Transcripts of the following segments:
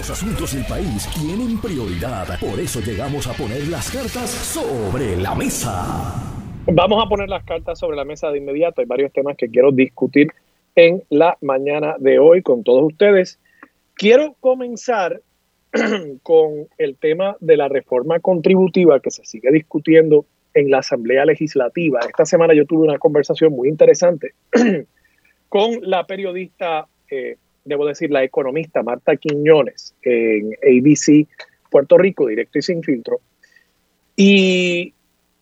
Los asuntos del país tienen prioridad. Por eso llegamos a poner las cartas sobre la mesa. Vamos a poner las cartas sobre la mesa de inmediato. Hay varios temas que quiero discutir en la mañana de hoy con todos ustedes. Quiero comenzar con el tema de la reforma contributiva que se sigue discutiendo en la Asamblea Legislativa. Esta semana yo tuve una conversación muy interesante con la periodista, eh, debo decir, la economista Marta Quiñones en ABC Puerto Rico, directo y sin filtro. Y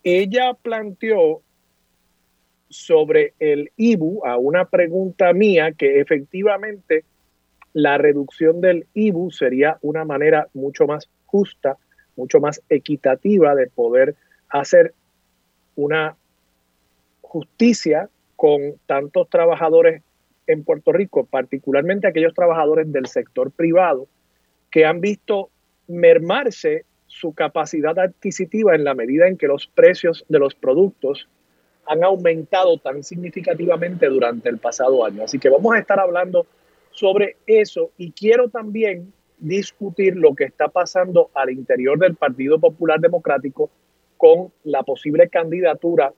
ella planteó sobre el IBU a una pregunta mía que efectivamente la reducción del IBU sería una manera mucho más justa, mucho más equitativa de poder hacer una justicia con tantos trabajadores en Puerto Rico, particularmente aquellos trabajadores del sector privado que han visto mermarse su capacidad adquisitiva en la medida en que los precios de los productos han aumentado tan significativamente durante el pasado año. Así que vamos a estar hablando sobre eso y quiero también discutir lo que está pasando al interior del Partido Popular Democrático con la posible candidatura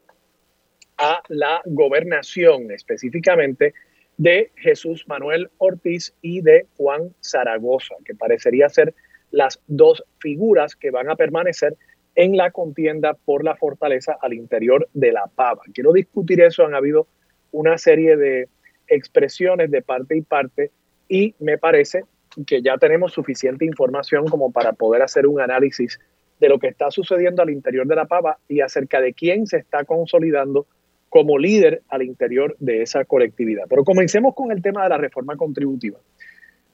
a la gobernación específicamente de Jesús Manuel Ortiz y de Juan Zaragoza, que parecería ser las dos figuras que van a permanecer en la contienda por la fortaleza al interior de la pava. Quiero discutir eso, han habido una serie de expresiones de parte y parte y me parece que ya tenemos suficiente información como para poder hacer un análisis de lo que está sucediendo al interior de la pava y acerca de quién se está consolidando como líder al interior de esa colectividad. Pero comencemos con el tema de la reforma contributiva.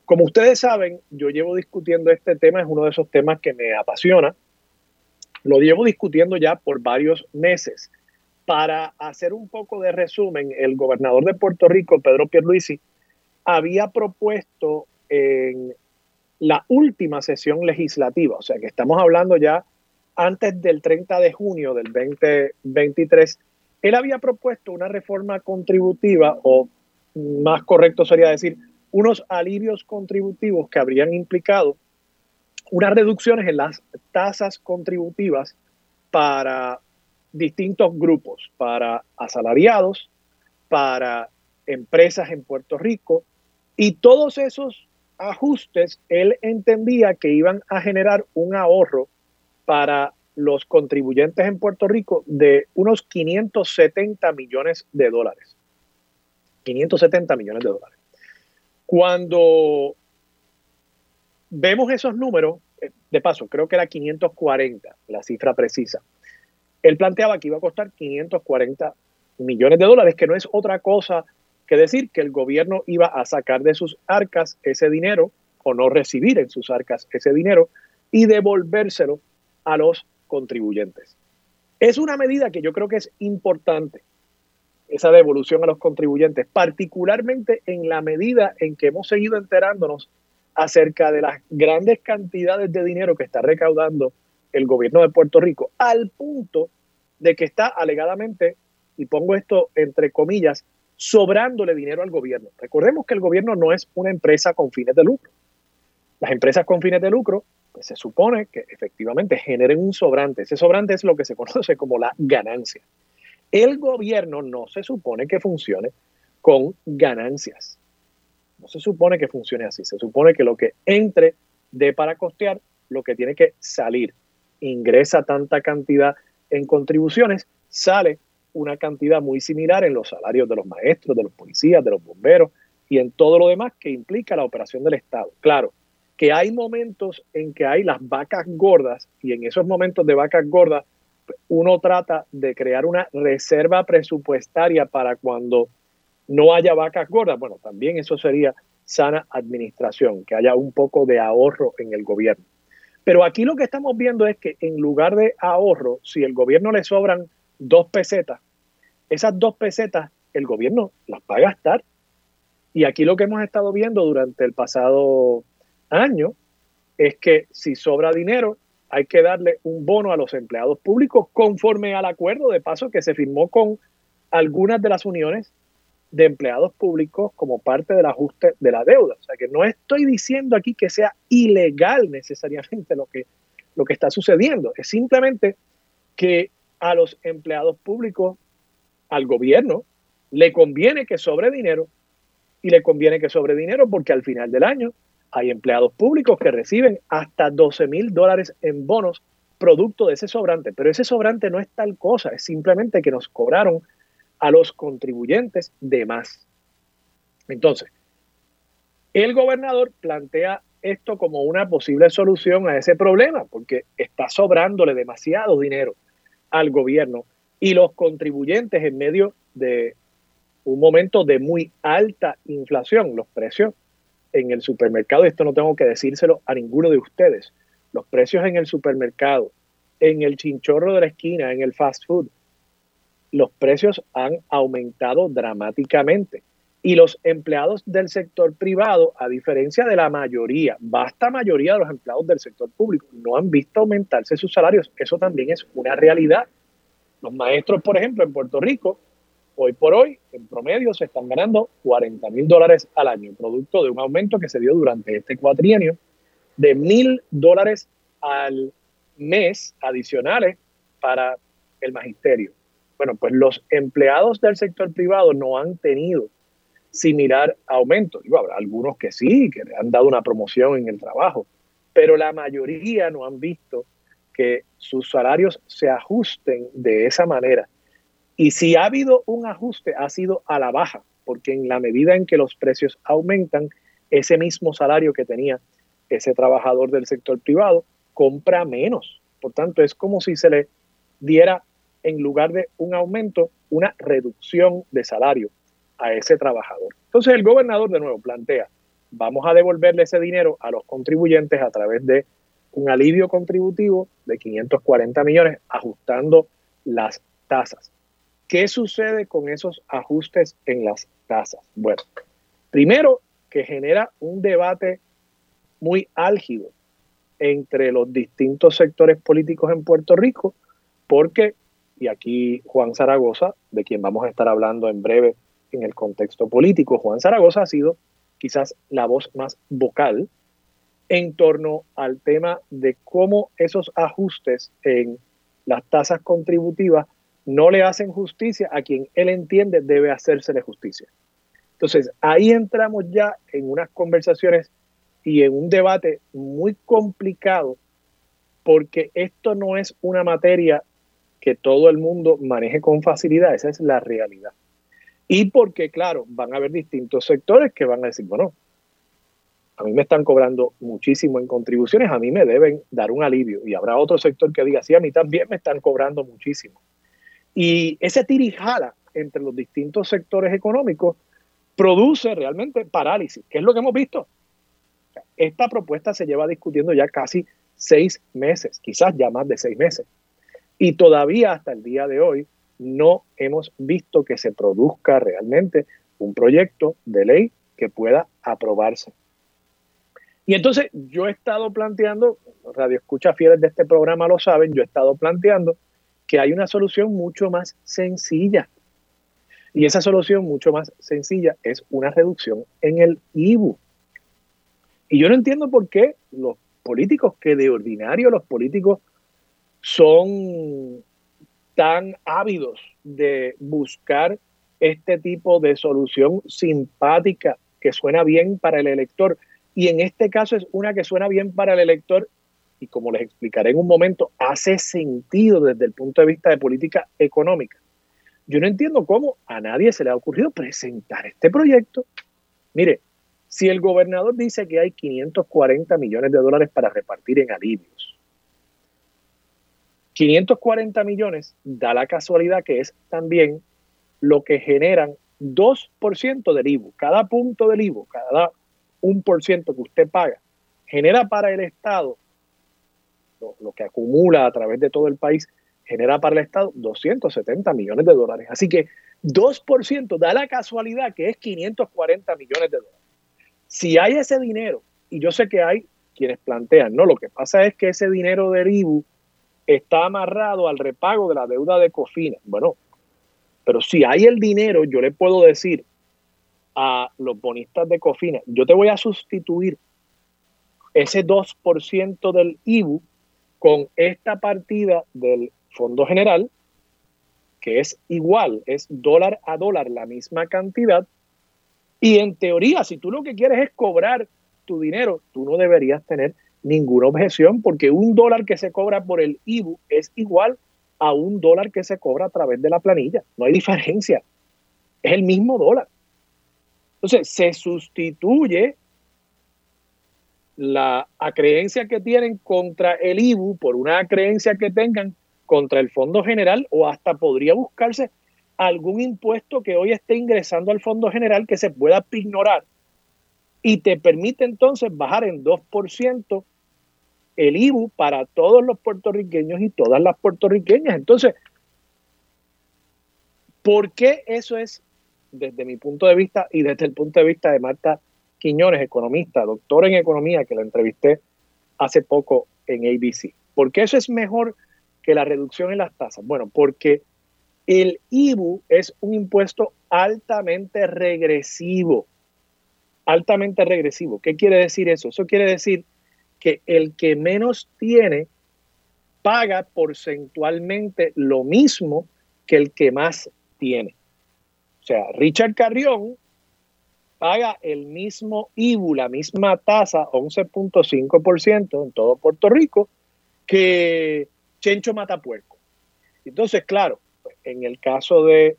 Como ustedes saben, yo llevo discutiendo este tema, es uno de esos temas que me apasiona. Lo llevo discutiendo ya por varios meses. Para hacer un poco de resumen, el gobernador de Puerto Rico, Pedro Pierluisi, había propuesto en la última sesión legislativa, o sea que estamos hablando ya antes del 30 de junio del 2023, él había propuesto una reforma contributiva, o más correcto sería decir, unos alivios contributivos que habrían implicado unas reducciones en las tasas contributivas para distintos grupos, para asalariados, para empresas en Puerto Rico, y todos esos ajustes él entendía que iban a generar un ahorro para los contribuyentes en Puerto Rico de unos 570 millones de dólares. 570 millones de dólares. Cuando vemos esos números, eh, de paso, creo que era 540, la cifra precisa. Él planteaba que iba a costar 540 millones de dólares, que no es otra cosa que decir que el gobierno iba a sacar de sus arcas ese dinero o no recibir en sus arcas ese dinero y devolvérselo a los contribuyentes. Es una medida que yo creo que es importante esa devolución a los contribuyentes, particularmente en la medida en que hemos seguido enterándonos acerca de las grandes cantidades de dinero que está recaudando el gobierno de Puerto Rico, al punto de que está alegadamente, y pongo esto entre comillas, sobrándole dinero al gobierno. Recordemos que el gobierno no es una empresa con fines de lucro. Las empresas con fines de lucro, pues se supone que efectivamente generen un sobrante. Ese sobrante es lo que se conoce como la ganancia. El gobierno no se supone que funcione con ganancias. No se supone que funcione así. Se supone que lo que entre de para costear, lo que tiene que salir, ingresa tanta cantidad en contribuciones, sale una cantidad muy similar en los salarios de los maestros, de los policías, de los bomberos y en todo lo demás que implica la operación del Estado. Claro, que hay momentos en que hay las vacas gordas y en esos momentos de vacas gordas uno trata de crear una reserva presupuestaria para cuando no haya vacas gordas. Bueno, también eso sería sana administración, que haya un poco de ahorro en el gobierno. Pero aquí lo que estamos viendo es que en lugar de ahorro, si el gobierno le sobran dos pesetas, esas dos pesetas el gobierno las va a gastar. Y aquí lo que hemos estado viendo durante el pasado año es que si sobra dinero, hay que darle un bono a los empleados públicos conforme al acuerdo de paso que se firmó con algunas de las uniones de empleados públicos como parte del ajuste de la deuda. O sea que no estoy diciendo aquí que sea ilegal necesariamente lo que, lo que está sucediendo. Es simplemente que a los empleados públicos, al gobierno, le conviene que sobre dinero y le conviene que sobre dinero porque al final del año hay empleados públicos que reciben hasta 12 mil dólares en bonos producto de ese sobrante. Pero ese sobrante no es tal cosa, es simplemente que nos cobraron a los contribuyentes de más. Entonces, el gobernador plantea esto como una posible solución a ese problema, porque está sobrándole demasiado dinero al gobierno y los contribuyentes en medio de un momento de muy alta inflación, los precios en el supermercado, esto no tengo que decírselo a ninguno de ustedes, los precios en el supermercado, en el chinchorro de la esquina, en el fast food, los precios han aumentado dramáticamente. Y los empleados del sector privado, a diferencia de la mayoría, vasta mayoría de los empleados del sector público, no han visto aumentarse sus salarios. Eso también es una realidad. Los maestros, por ejemplo, en Puerto Rico, hoy por hoy, en promedio, se están ganando 40 mil dólares al año, producto de un aumento que se dio durante este cuatrienio de mil dólares al mes adicionales para el magisterio. Bueno, pues los empleados del sector privado no han tenido similar aumento. Digo, habrá algunos que sí, que han dado una promoción en el trabajo, pero la mayoría no han visto que sus salarios se ajusten de esa manera. Y si ha habido un ajuste, ha sido a la baja, porque en la medida en que los precios aumentan, ese mismo salario que tenía ese trabajador del sector privado compra menos. Por tanto, es como si se le diera en lugar de un aumento, una reducción de salario a ese trabajador. Entonces el gobernador de nuevo plantea, vamos a devolverle ese dinero a los contribuyentes a través de un alivio contributivo de 540 millones ajustando las tasas. ¿Qué sucede con esos ajustes en las tasas? Bueno, primero que genera un debate muy álgido entre los distintos sectores políticos en Puerto Rico, porque y aquí Juan Zaragoza, de quien vamos a estar hablando en breve en el contexto político. Juan Zaragoza ha sido quizás la voz más vocal en torno al tema de cómo esos ajustes en las tasas contributivas no le hacen justicia a quien él entiende debe hacérsele justicia. Entonces, ahí entramos ya en unas conversaciones y en un debate muy complicado porque esto no es una materia que todo el mundo maneje con facilidad, esa es la realidad. Y porque, claro, van a haber distintos sectores que van a decir, bueno, a mí me están cobrando muchísimo en contribuciones, a mí me deben dar un alivio. Y habrá otro sector que diga, sí, a mí también me están cobrando muchísimo. Y ese tirijala entre los distintos sectores económicos produce realmente parálisis, que es lo que hemos visto. Esta propuesta se lleva discutiendo ya casi seis meses, quizás ya más de seis meses. Y todavía hasta el día de hoy no hemos visto que se produzca realmente un proyecto de ley que pueda aprobarse. Y entonces yo he estado planteando, radio escucha fieles de este programa lo saben, yo he estado planteando que hay una solución mucho más sencilla. Y esa solución mucho más sencilla es una reducción en el IBU. Y yo no entiendo por qué los políticos, que de ordinario los políticos son tan ávidos de buscar este tipo de solución simpática que suena bien para el elector. Y en este caso es una que suena bien para el elector y como les explicaré en un momento, hace sentido desde el punto de vista de política económica. Yo no entiendo cómo a nadie se le ha ocurrido presentar este proyecto. Mire, si el gobernador dice que hay 540 millones de dólares para repartir en alivios, 540 millones da la casualidad que es también lo que generan 2% del IVU. Cada punto del IVU, cada 1% que usted paga, genera para el Estado, lo, que acumula a través de todo el país, genera para el Estado 270 millones de dólares. Así que 2% da la casualidad que es 540 millones de dólares. Si hay ese dinero, y yo sé que hay quienes plantean, no, lo que pasa es que ese dinero del IVU está amarrado al repago de la deuda de Cofina. Bueno, pero si hay el dinero, yo le puedo decir a los bonistas de Cofina, yo te voy a sustituir ese 2% del IBU con esta partida del Fondo General, que es igual, es dólar a dólar la misma cantidad. Y en teoría, si tú lo que quieres es cobrar tu dinero, tú no deberías tener ninguna objeción porque un dólar que se cobra por el IBU es igual a un dólar que se cobra a través de la planilla. No hay diferencia. Es el mismo dólar. Entonces, se sustituye la creencia que tienen contra el IBU por una creencia que tengan contra el Fondo General o hasta podría buscarse algún impuesto que hoy esté ingresando al Fondo General que se pueda ignorar y te permite entonces bajar en 2% el IBU para todos los puertorriqueños y todas las puertorriqueñas. Entonces, ¿por qué eso es, desde mi punto de vista y desde el punto de vista de Marta Quiñones, economista, doctora en economía, que la entrevisté hace poco en ABC? ¿Por qué eso es mejor que la reducción en las tasas? Bueno, porque el IBU es un impuesto altamente regresivo. Altamente regresivo. ¿Qué quiere decir eso? Eso quiere decir que el que menos tiene paga porcentualmente lo mismo que el que más tiene. O sea, Richard Carrión paga el mismo IBU, la misma tasa, 11.5% en todo Puerto Rico, que Chencho Matapuerco. Entonces, claro, en el caso de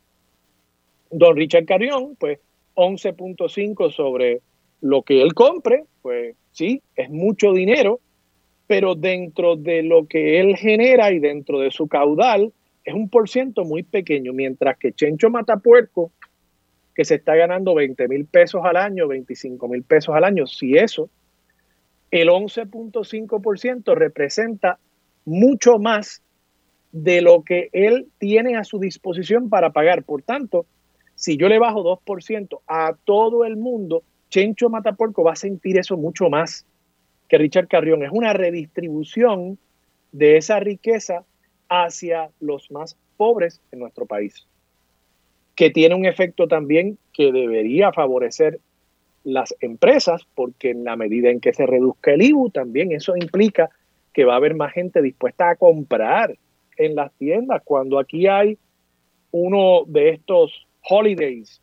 don Richard Carrión, pues 11.5 sobre lo que él compre, pues sí, es mucho dinero, pero dentro de lo que él genera y dentro de su caudal es un por ciento muy pequeño, mientras que Chencho Matapuerco, que se está ganando 20 mil pesos al año, 25 mil pesos al año, si eso, el 11.5% representa mucho más de lo que él tiene a su disposición para pagar. Por tanto, si yo le bajo 2% a todo el mundo, Chencho Mataporco va a sentir eso mucho más que Richard Carrión. Es una redistribución de esa riqueza hacia los más pobres en nuestro país, que tiene un efecto también que debería favorecer las empresas, porque en la medida en que se reduzca el IBU, también eso implica que va a haber más gente dispuesta a comprar en las tiendas. Cuando aquí hay uno de estos holidays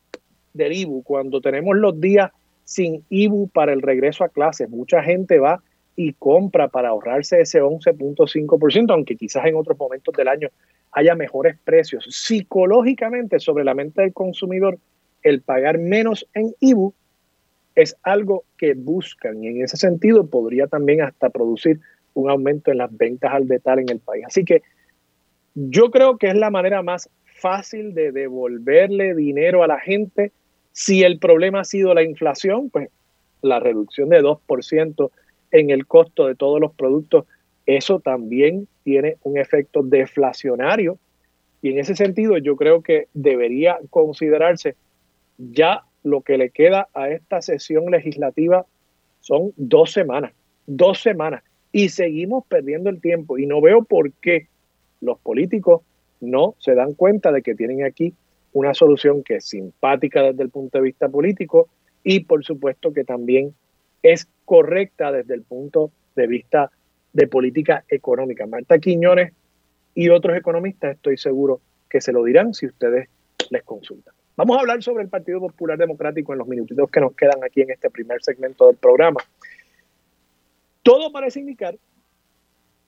del IBU, cuando tenemos los días sin IBU para el regreso a clases. Mucha gente va y compra para ahorrarse ese 11.5%, aunque quizás en otros momentos del año haya mejores precios. Psicológicamente, sobre la mente del consumidor, el pagar menos en IBU es algo que buscan y en ese sentido podría también hasta producir un aumento en las ventas al detalle en el país. Así que yo creo que es la manera más fácil de devolverle dinero a la gente si el problema ha sido la inflación, pues la reducción de 2% en el costo de todos los productos, eso también tiene un efecto deflacionario. Y en ese sentido yo creo que debería considerarse ya lo que le queda a esta sesión legislativa son dos semanas, dos semanas. Y seguimos perdiendo el tiempo. Y no veo por qué los políticos no se dan cuenta de que tienen aquí una solución que es simpática desde el punto de vista político y por supuesto que también es correcta desde el punto de vista de política económica. Marta Quiñones y otros economistas estoy seguro que se lo dirán si ustedes les consultan. Vamos a hablar sobre el Partido Popular Democrático en los minutitos que nos quedan aquí en este primer segmento del programa. Todo parece indicar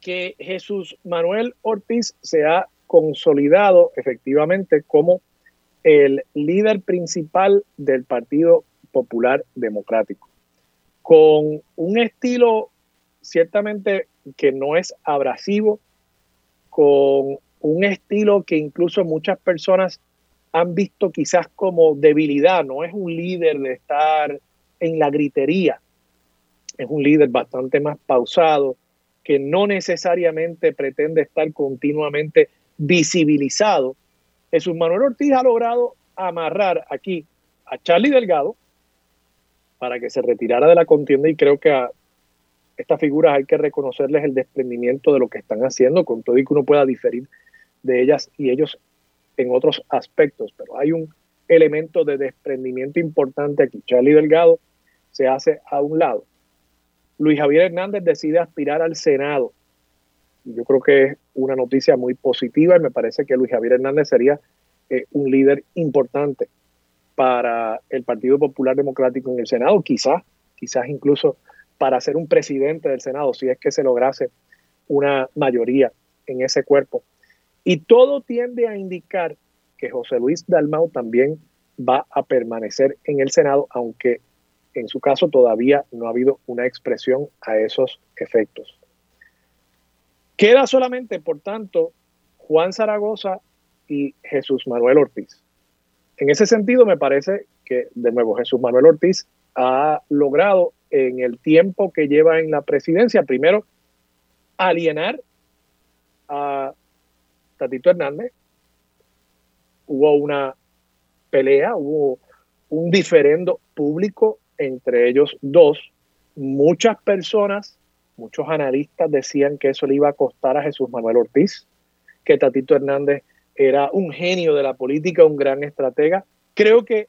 que Jesús Manuel Ortiz se ha consolidado efectivamente como el líder principal del Partido Popular Democrático, con un estilo ciertamente que no es abrasivo, con un estilo que incluso muchas personas han visto quizás como debilidad, no es un líder de estar en la gritería, es un líder bastante más pausado, que no necesariamente pretende estar continuamente visibilizado, Jesús Manuel Ortiz ha logrado amarrar aquí a Charlie Delgado para que se retirara de la contienda y creo que a estas figuras hay que reconocerles el desprendimiento de lo que están haciendo, con todo y que uno pueda diferir de ellas y ellos en otros aspectos, pero hay un elemento de desprendimiento importante aquí. Charlie Delgado se hace a un lado. Luis Javier Hernández decide aspirar al Senado. Yo creo que es una noticia muy positiva y me parece que Luis Javier Hernández sería eh, un líder importante para el Partido Popular Democrático en el Senado, quizás, quizás incluso para ser un presidente del Senado, si es que se lograse una mayoría en ese cuerpo. Y todo tiende a indicar que José Luis Dalmau también va a permanecer en el Senado, aunque en su caso todavía no ha habido una expresión a esos efectos. Queda solamente, por tanto, Juan Zaragoza y Jesús Manuel Ortiz. En ese sentido, me parece que, de nuevo, Jesús Manuel Ortiz ha logrado en el tiempo que lleva en la presidencia, primero, alienar a Tatito Hernández. Hubo una pelea, hubo un diferendo público entre ellos dos. Muchas personas, muchos analistas decían que eso le iba a costar a Jesús Manuel Ortiz, que Tatito Hernández era un genio de la política, un gran estratega. Creo que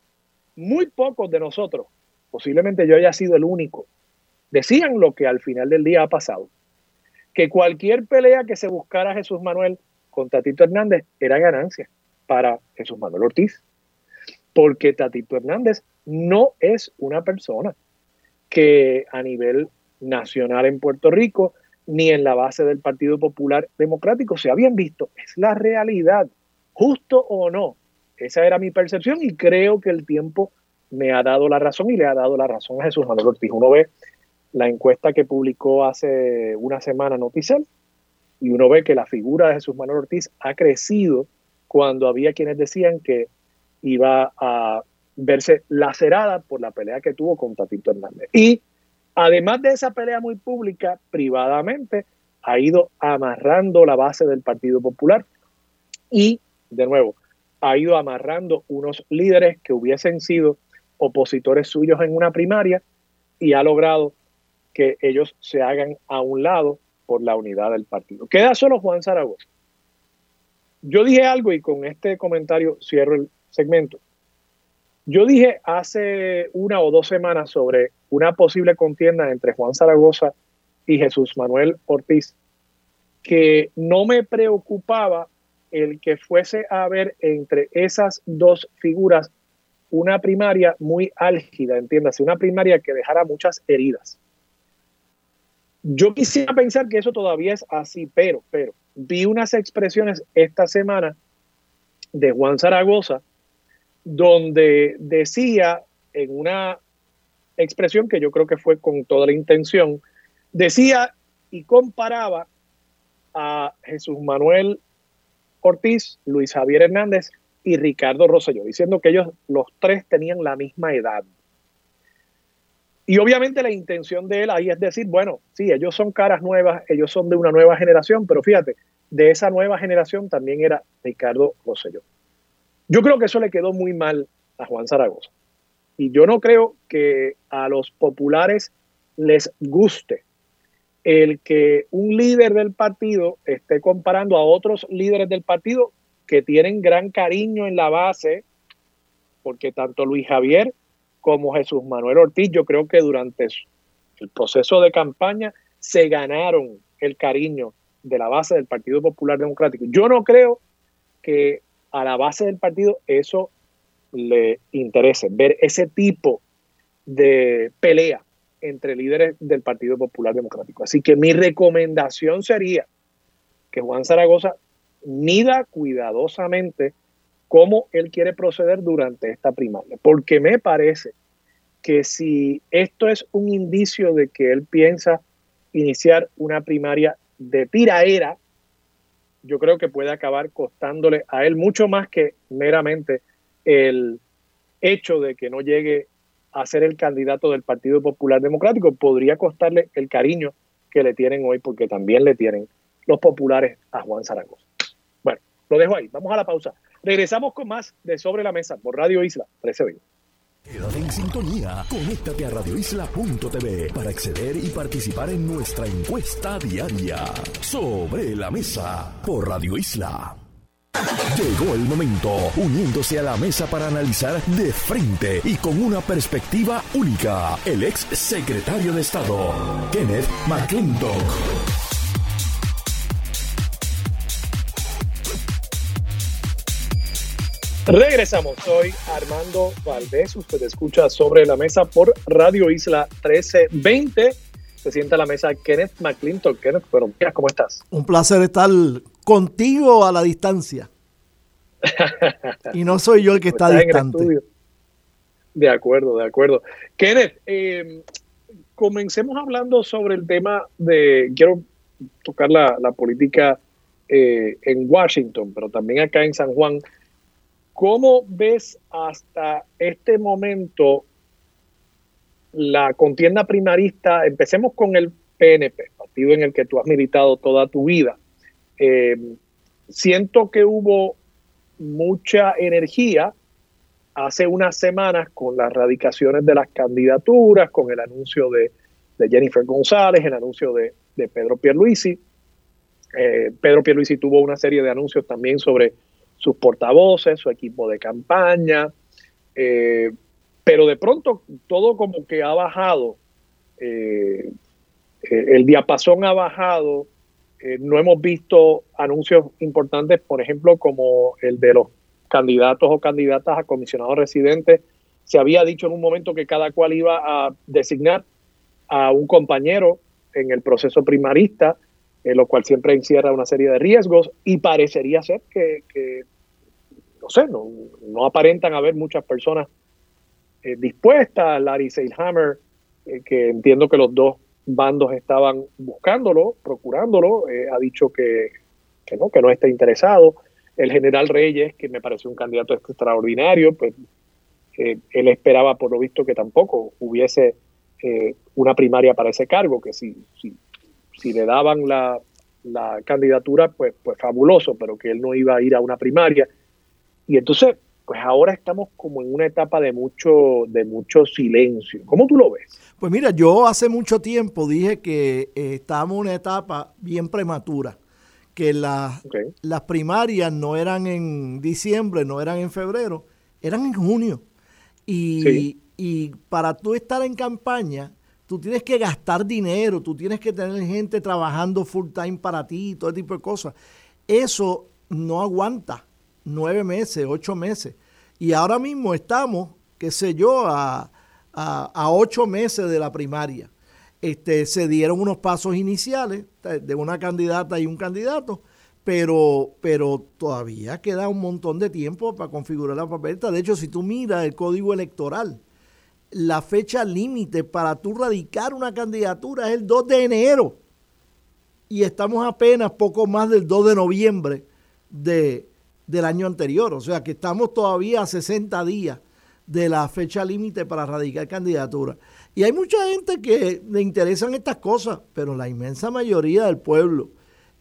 muy pocos de nosotros, posiblemente yo haya sido el único, decían lo que al final del día ha pasado, que cualquier pelea que se buscara Jesús Manuel con Tatito Hernández era ganancia para Jesús Manuel Ortiz, porque Tatito Hernández no es una persona que a nivel nacional en Puerto Rico ni en la base del Partido Popular Democrático se habían visto. Es la realidad, justo o no. Esa era mi percepción y creo que el tiempo me ha dado la razón y le ha dado la razón a Jesús Manuel Ortiz. Uno ve la encuesta que publicó hace una semana Noticel y uno ve que la figura de Jesús Manuel Ortiz ha crecido cuando había quienes decían que iba a verse lacerada por la pelea que tuvo con Tatito Hernández. Y además de esa pelea muy pública, privadamente ha ido amarrando la base del Partido Popular y, de nuevo, ha ido amarrando unos líderes que hubiesen sido opositores suyos en una primaria y ha logrado que ellos se hagan a un lado por la unidad del partido. Queda solo Juan Zaragoza. Yo dije algo y con este comentario cierro el segmento. Yo dije hace una o dos semanas sobre una posible contienda entre Juan Zaragoza y Jesús Manuel Ortiz, que no me preocupaba el que fuese a haber entre esas dos figuras una primaria muy álgida, entiéndase, una primaria que dejara muchas heridas. Yo quisiera pensar que eso todavía es así, pero, pero, vi unas expresiones esta semana de Juan Zaragoza, donde decía en una expresión que yo creo que fue con toda la intención, decía y comparaba a Jesús Manuel Ortiz, Luis Javier Hernández y Ricardo Rosselló, diciendo que ellos los tres tenían la misma edad. Y obviamente la intención de él ahí es decir, bueno, sí, ellos son caras nuevas, ellos son de una nueva generación, pero fíjate, de esa nueva generación también era Ricardo Rosselló. Yo creo que eso le quedó muy mal a Juan Zaragoza. Y yo no creo que a los populares les guste el que un líder del partido esté comparando a otros líderes del partido que tienen gran cariño en la base, porque tanto Luis Javier como Jesús Manuel Ortiz, yo creo que durante el proceso de campaña se ganaron el cariño de la base del Partido Popular Democrático. Yo no creo que a la base del partido eso le interese, ver ese tipo de pelea entre líderes del Partido Popular Democrático. Así que mi recomendación sería que Juan Zaragoza mida cuidadosamente cómo él quiere proceder durante esta primaria, porque me parece que si esto es un indicio de que él piensa iniciar una primaria de tiraera, yo creo que puede acabar costándole a él mucho más que meramente el hecho de que no llegue a ser el candidato del Partido Popular Democrático, podría costarle el cariño que le tienen hoy, porque también le tienen los populares a Juan Zaragoza. Lo dejo ahí, vamos a la pausa. Regresamos con más de Sobre la Mesa por Radio Isla 1320. Quédate en sintonía. Conéctate a radioisla.tv para acceder y participar en nuestra encuesta diaria. Sobre la mesa por Radio Isla. Llegó el momento, uniéndose a la mesa para analizar de frente y con una perspectiva única, el ex secretario de Estado, Kenneth McClintock. Regresamos, soy Armando Valdés, usted escucha sobre la mesa por Radio Isla 1320. Se sienta a la mesa Kenneth McClintock. Kenneth, pero mira, ¿cómo estás? Un placer estar contigo a la distancia. y no soy yo el que está distante. De acuerdo, de acuerdo. Kenneth, eh, comencemos hablando sobre el tema de, quiero tocar la, política eh, en Washington, pero también acá en San Juan. ¿Cómo ves hasta este momento la contienda primarista? Empecemos con el PNP, partido en el que tú has militado toda tu vida. Eh, siento que hubo mucha energía hace unas semanas con las radicaciones de las candidaturas, con el anuncio de, Jennifer González, el anuncio de, Pedro Pierluisi. Eh, Pedro Pierluisi tuvo una serie de anuncios también sobre sus portavoces, su equipo de campaña, eh, pero de pronto todo como que ha bajado, eh, el diapasón ha bajado eh, no hemos visto anuncios importantes, por ejemplo, como el de los candidatos o candidatas a comisionados residentes. Se había dicho en un momento que cada cual iba a designar a un compañero en el proceso primarista, eh, lo cual siempre encierra una serie de riesgos y parecería ser que, no sé, no, aparentan haber muchas personas eh, dispuestas. Larry Seilhammer, que entiendo que los dos bandos estaban buscándolo, procurándolo, eh, ha dicho que, no, que no está interesado. El general Reyes, que me parece un candidato extraordinario, pues eh, él esperaba por lo visto que tampoco hubiese eh, una primaria para ese cargo, que si, si, si le daban la, la candidatura, pues, pues fabuloso, pero que él no iba a ir a una primaria. Y entonces, pues ahora estamos como en una etapa de mucho, de mucho silencio. ¿Cómo tú lo ves? Pues mira, yo hace mucho tiempo dije que eh, estábamos en una etapa bien prematura, que las primarias no eran en diciembre, no eran en febrero, eran en junio. Y, y para tú estar en campaña, tú tienes que gastar dinero, tú tienes que tener gente trabajando full time para ti, todo tipo de cosas. Eso no aguanta nueve meses, ocho meses. Y ahora mismo estamos, qué sé yo, a a, ocho meses de la primaria. Este, se dieron unos pasos iniciales de una candidata y un candidato, pero, pero todavía queda un montón de tiempo para configurar la papeleta. De hecho, si tú miras el código electoral, la fecha límite para tú radicar una candidatura es el 2 de enero. Y estamos apenas poco más del 2 de noviembre de, del año anterior. O sea que estamos todavía a 60 días de la fecha límite para radicar candidatura. Y hay mucha gente que le interesan estas cosas, pero la inmensa mayoría del pueblo,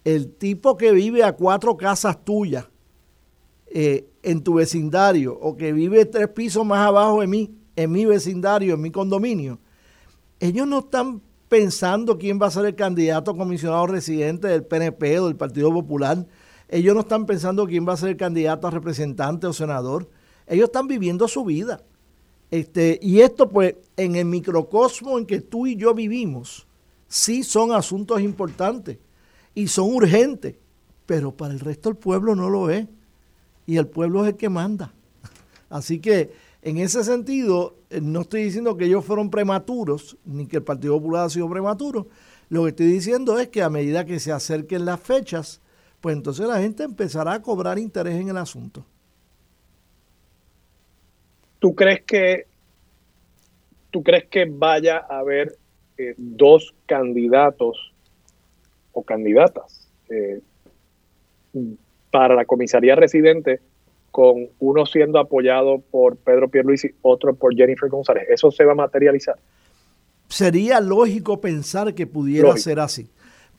el tipo que vive a cuatro casas tuyas eh, en tu vecindario o que vive tres pisos más abajo de mí, en mi vecindario, en mi condominio, ellos no están pensando quién va a ser el candidato comisionado residente del PNP o del Partido Popular. Ellos no están pensando quién va a ser el candidato a representante o senador ellos están viviendo su vida. Este, y esto, pues, en el microcosmo en que tú y yo vivimos, sí son asuntos importantes y son urgentes, pero para el resto del pueblo no lo es. Y el pueblo es el que manda. Así que, en ese sentido, eh, no estoy diciendo que ellos fueron prematuros, ni que el Partido Popular ha sido prematuro. Lo que estoy diciendo es que a medida que se acerquen las fechas, pues entonces la gente empezará a cobrar interés en el asunto. ¿Tú crees que tú crees que vaya a haber eh, dos candidatos o candidatas eh, para la comisaría residente con uno siendo apoyado por Pedro Pierluisi, otro por Jennifer González? ¿Eso se va a materializar? Sería lógico pensar que pudiera ser así.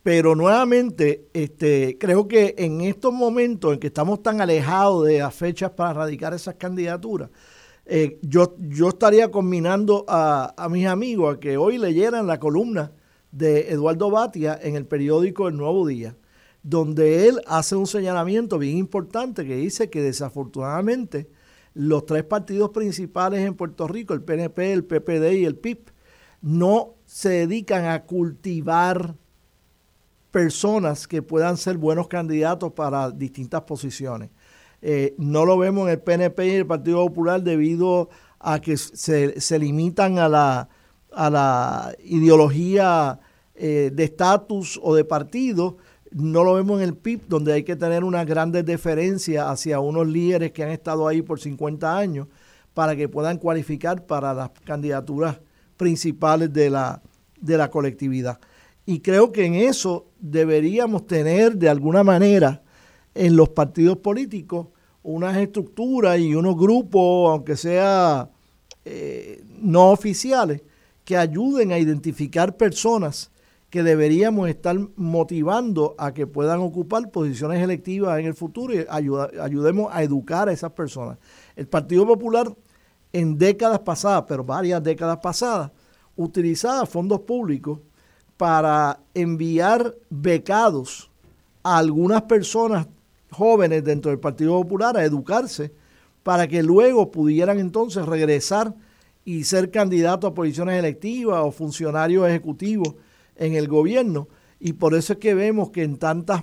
Pero nuevamente, este, creo que en estos momentos en que estamos tan alejados de las fechas para radicar esas candidaturas, eh, yo, yo estaría combinando a, mis amigos a que hoy leyeran la columna de Eduardo Batia en el periódico El Nuevo Día, donde él hace un señalamiento bien importante que dice que desafortunadamente los tres partidos principales en Puerto Rico, el PNP, el PPD y el PIP, no se dedican a cultivar personas que puedan ser buenos candidatos para distintas posiciones. Eh, no lo vemos en el PNP y el Partido Popular debido a que se, limitan a la, a la ideología eh, de estatus o de partido. No lo vemos en el PIB, donde hay que tener una gran deferencia hacia unos líderes que han estado ahí por 50 años para que puedan cualificar para las candidaturas principales de la, de la colectividad. Y creo que en eso deberíamos tener de alguna manera en los partidos políticos unas estructuras y unos grupos, aunque sea eh, no oficiales, que ayuden a identificar personas que deberíamos estar motivando a que puedan ocupar posiciones electivas en el futuro y ayudemos a educar a esas personas. El Partido Popular en décadas pasadas, pero varias décadas pasadas, utilizaba fondos públicos para enviar becados a algunas personas jóvenes dentro del Partido Popular a educarse para que luego pudieran entonces regresar y ser candidatos a posiciones electivas o funcionarios ejecutivos en el gobierno. Y por eso es que vemos que en tantos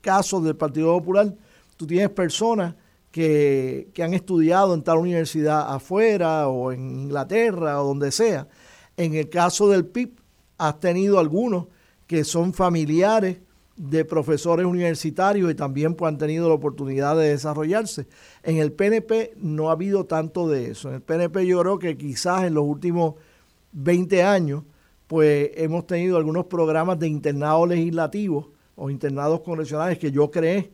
casos del Partido Popular tú tienes personas que, que han estudiado en tal universidad afuera o en Inglaterra o donde sea. En el caso del PIB has tenido algunos que son familiares de profesores universitarios y también pues, han tenido la oportunidad de desarrollarse. En el PNP no ha habido tanto de eso. En el PNP yo creo que quizás en los últimos 20 años pues hemos tenido algunos programas de internado legislativos o internados congresionales que yo creé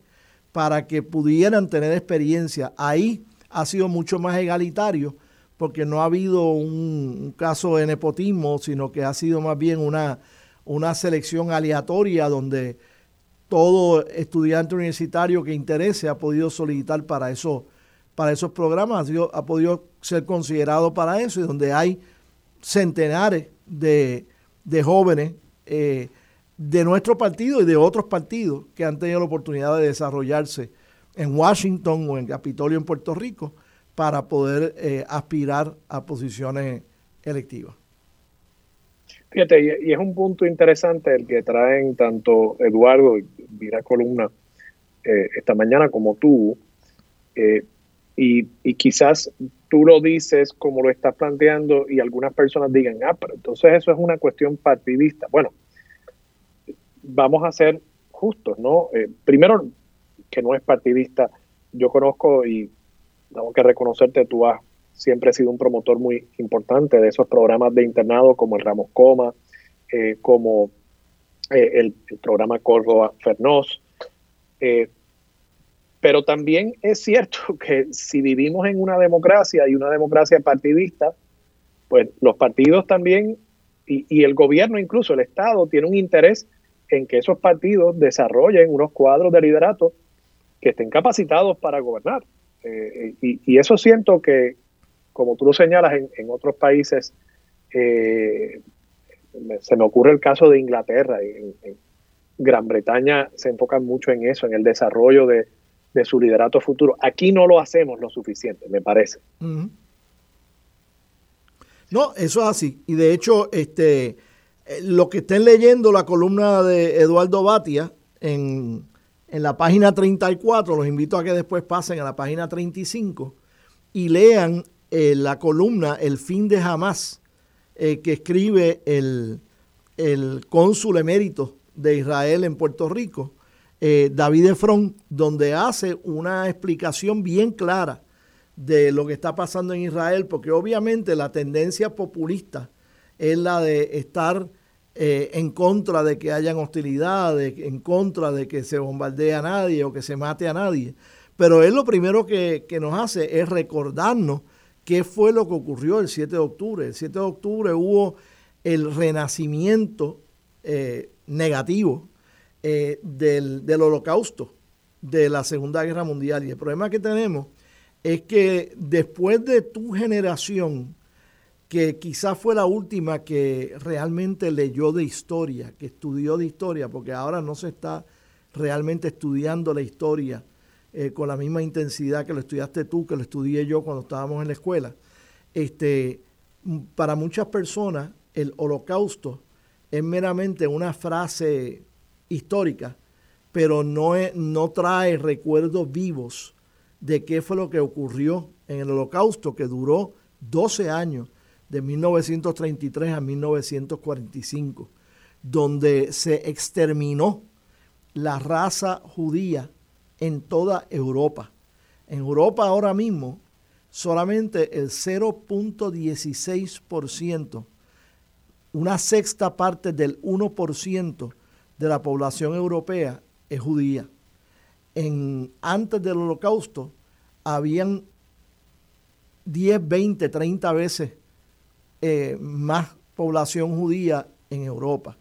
para que pudieran tener experiencia. Ahí ha sido mucho más egalitario porque no ha habido un, caso de nepotismo, sino que ha sido más bien una, una selección aleatoria donde todo estudiante universitario que interese ha podido solicitar para, eso, para esos programas, ha podido ser considerado para eso y donde hay centenares de, jóvenes eh, de nuestro partido y de otros partidos que han tenido la oportunidad de desarrollarse en Washington o en Capitolio en Puerto Rico para poder eh, aspirar a posiciones electivas. Fíjate, y, es un punto interesante el que traen tanto Eduardo, y la columna eh, esta mañana, como tú, y, y, quizás tú lo dices como lo estás planteando y algunas personas digan, ah, pero entonces eso es una cuestión partidista. Bueno, vamos a ser justos, ¿no? primero, que no es partidista. Yo conozco y tengo que reconocerte, tú has siempre sido un promotor muy importante de esos programas de internado como el Ramos Coma, eh, como eh, el, programa Córdoba Fernós. Eh, pero también es cierto que si vivimos en una democracia y una democracia partidista, pues los partidos también y, y el gobierno, incluso el Estado, tiene un interés en que esos partidos desarrollen unos cuadros de liderato que estén capacitados para gobernar. Eh, y, eso siento que, como tú lo señalas, en, otros países, eh, se me ocurre el caso de Inglaterra, en, Gran Bretaña se enfocan mucho en eso, en el desarrollo de, su liderato futuro. Aquí no lo hacemos lo suficiente, me parece. No, eso es así. Y de hecho, este, eh, lo que estén leyendo la columna de Eduardo Batia en en la página 34, los invito a que después pasen a la página 35 y lean eh, la columna El fin de jamás eh, que escribe el, cónsul emérito de Israel en Puerto Rico, eh, David Efron, donde hace una explicación bien clara de lo que está pasando en Israel, porque obviamente la tendencia populista es la de estar eh, en contra de que hayan hostilidades, en contra de que se bombardee a nadie o que se mate a nadie. Pero él lo primero que, nos hace es recordarnos qué fue lo que ocurrió el 7 de octubre. El 7 de octubre hubo el renacimiento eh, negativo eh, del, del holocausto, de la Segunda Guerra Mundial. Y el problema que tenemos es que después de tu generación, que quizás fue la última que realmente leyó de historia, que estudió de historia, porque ahora no se está realmente estudiando la historia eh, con la misma intensidad que lo estudiaste tú, que lo estudié yo cuando estábamos en la escuela. Este, para muchas personas el holocausto es meramente una frase histórica, pero no, no trae recuerdos vivos de qué fue lo que ocurrió en el holocausto que duró 12 años, de 1933 a 1945, donde se exterminó la raza judía en toda Europa. En Europa ahora mismo solamente el 0.16%, una sexta parte del 1% de la población europea es judía. Antes del holocausto habían 10, 20, 30 veces eh, más población judía en Europa.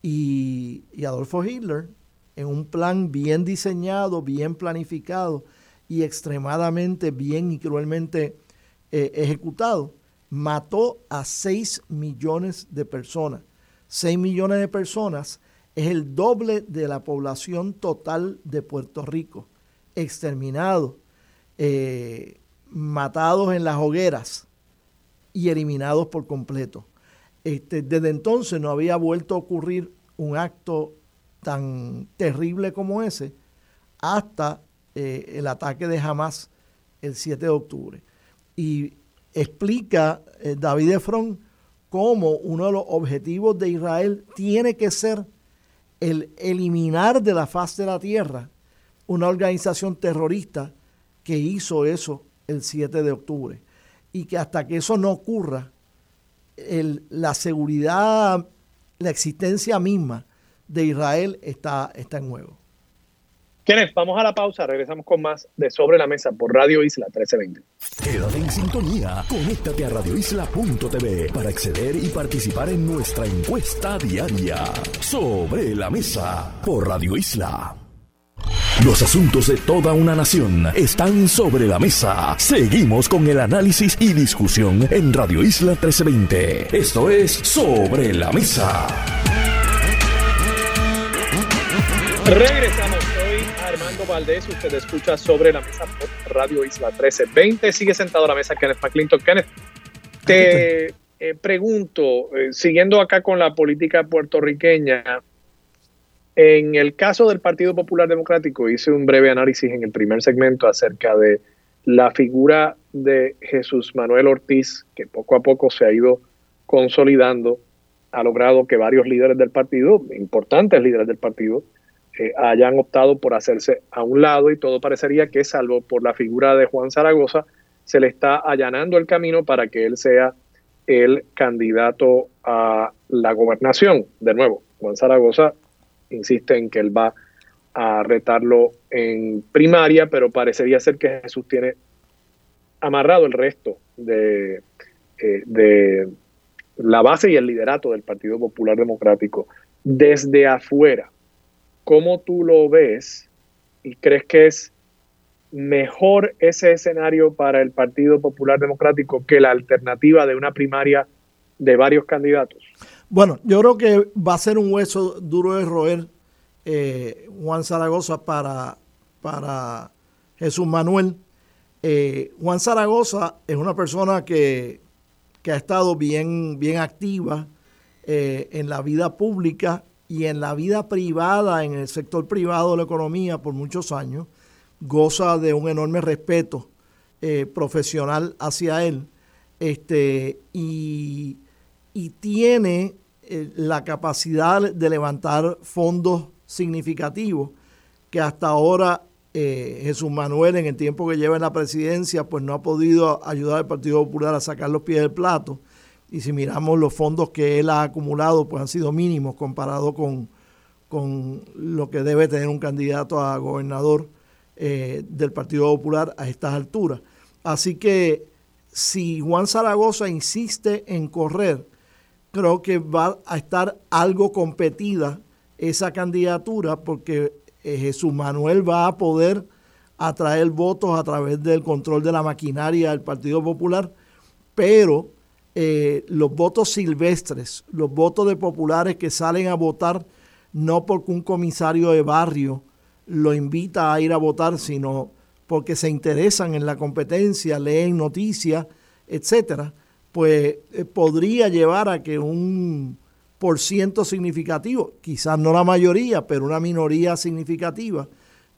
Y, y, Adolfo Hitler, en un plan bien diseñado, bien planificado y extremadamente bien y cruelmente eh, ejecutado, mató a 6 millones de personas. 6 millones de personas es el doble de la población total de Puerto Rico, exterminados, eh, matados en las hogueras y eliminados por completo. Este, desde entonces no había vuelto a ocurrir un acto tan terrible como ese hasta eh, el ataque de Hamas el 7 de octubre. Y explica eh, David Efron cómo uno de los objetivos de Israel tiene que ser el eliminar de la faz de la tierra una organización terrorista que hizo eso el 7 de octubre. Y que hasta que eso no ocurra, la seguridad, la existencia misma de Israel está, está en juego. Kenneth, vamos a la pausa, regresamos con más de Sobre la Mesa por Radio Isla 1320. Quédate en sintonía, conéctate a radioisla.tv para acceder y participar en nuestra encuesta diaria. Sobre la Mesa por Radio Isla. Los asuntos de toda una nación están sobre la mesa. Seguimos con el análisis y discusión en Radio Isla 1320. Esto es Sobre la Mesa. Regresamos. Armando Valdés. Usted escucha sobre la mesa por Radio Isla 1320. Sigue sentado a la mesa Kenneth McClinton. Kenneth, te eh, pregunto, eh, siguiendo acá con la política puertorriqueña, en el caso del Partido Popular Democrático, hice un breve análisis en el primer segmento acerca de la figura de Jesús Manuel Ortiz, que poco a poco se ha ido consolidando, ha logrado que varios líderes del partido, importantes líderes del partido, hayan optado por hacerse a un lado y todo parecería que, salvo por la figura de Juan Zaragoza, se le está allanando el camino para que él sea el candidato a la gobernación. De nuevo, Juan Zaragoza insiste en que él va a retarlo en primaria, pero parecería ser que Jesús tiene amarrado el resto de, eh, de la base y el liderato del Partido Popular Democrático desde afuera ¿Cómo tú lo ves y crees que es mejor ese escenario para el Partido Popular Democrático que la alternativa de una primaria de varios candidatos? Bueno, yo creo que va a ser un hueso duro de roer eh, Juan Zaragoza para, para Jesús Manuel. Eh, Juan Zaragoza es una persona que, ha estado bien, bien activa eh, en la vida pública y en la vida privada, en el sector privado de la economía por muchos años, goza de un enorme respeto eh, profesional hacia él este, y, tiene eh, la capacidad de levantar fondos significativos que hasta ahora eh, Jesús Manuel en el tiempo que lleva en la presidencia pues no ha podido ayudar al Partido Popular a sacar los pies del plato y si miramos los fondos que él ha acumulado, pues han sido mínimos comparado con, con lo que debe tener un candidato a gobernador eh, del Partido Popular a estas alturas. Así que si Juan Zaragoza insiste en correr, creo que va a estar algo competida esa candidatura porque eh, Jesús Manuel va a poder atraer votos a través del control de la maquinaria del Partido Popular, pero eh, los votos silvestres, los votos de populares que salen a votar no porque un comisario de barrio lo invita a ir a votar, sino porque se interesan en la competencia, leen noticias, etcétera, pues eh, podría llevar a que un por ciento significativo, quizás no la mayoría, pero una minoría significativa,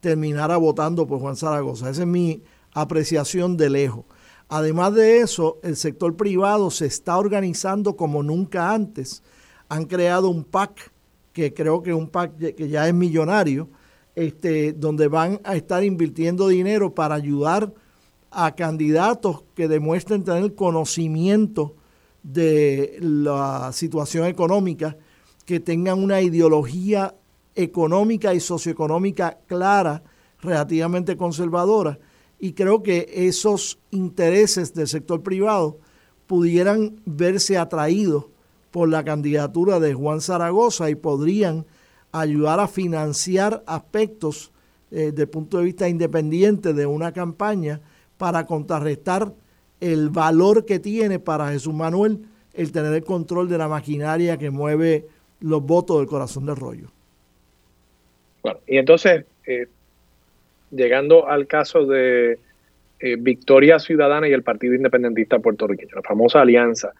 terminara votando por Juan Zaragoza. Esa es mi apreciación de lejos. Además de eso, el sector privado se está organizando como nunca antes. Han creado un PAC, que creo que es un PAC que ya es millonario, este, donde van a estar invirtiendo dinero para ayudar a candidatos que demuestren tener conocimiento de la situación económica, que tengan una ideología económica y socioeconómica clara, relativamente conservadora, y creo que esos intereses del sector privado pudieran verse atraídos por la candidatura de Juan Zaragoza y podrían ayudar a financiar aspectos eh, desde el punto de vista independiente de una campaña para contrarrestar el valor que tiene para Jesús Manuel el tener el control de la maquinaria que mueve los votos del corazón del rollo. Bueno, y entonces, eh, llegando al caso de eh, Victoria Ciudadana y el Partido Independentista Puertorriqueño, la famosa alianza.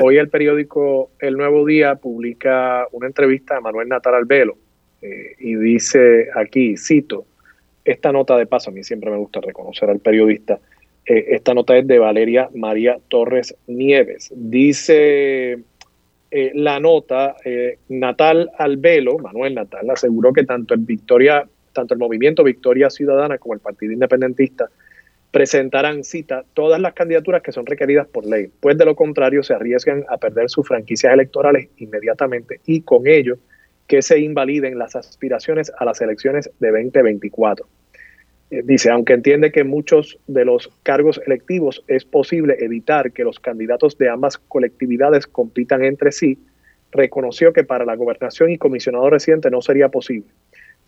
Hoy el periódico El Nuevo Día publica una entrevista a Manuel Natal Albelo eh, y dice aquí, cito, esta nota de paso, a mí siempre me gusta reconocer al periodista, eh, esta nota es de Valeria María Torres Nieves. Dice la nota, Natal Albelo, Manuel Natal, aseguró que tanto el Victoria tanto el movimiento Victoria Ciudadana como el Partido Independentista presentarán cita todas las candidaturas que son requeridas por ley, pues de lo contrario se arriesgan a perder sus franquicias electorales inmediatamente y con ello que se invaliden las aspiraciones a las elecciones de 2024. Eh, dice, aunque entiende que muchos de los cargos electivos es posible evitar que los candidatos de ambas colectividades compitan entre sí, reconoció que para la gobernación y comisionado reciente no sería posible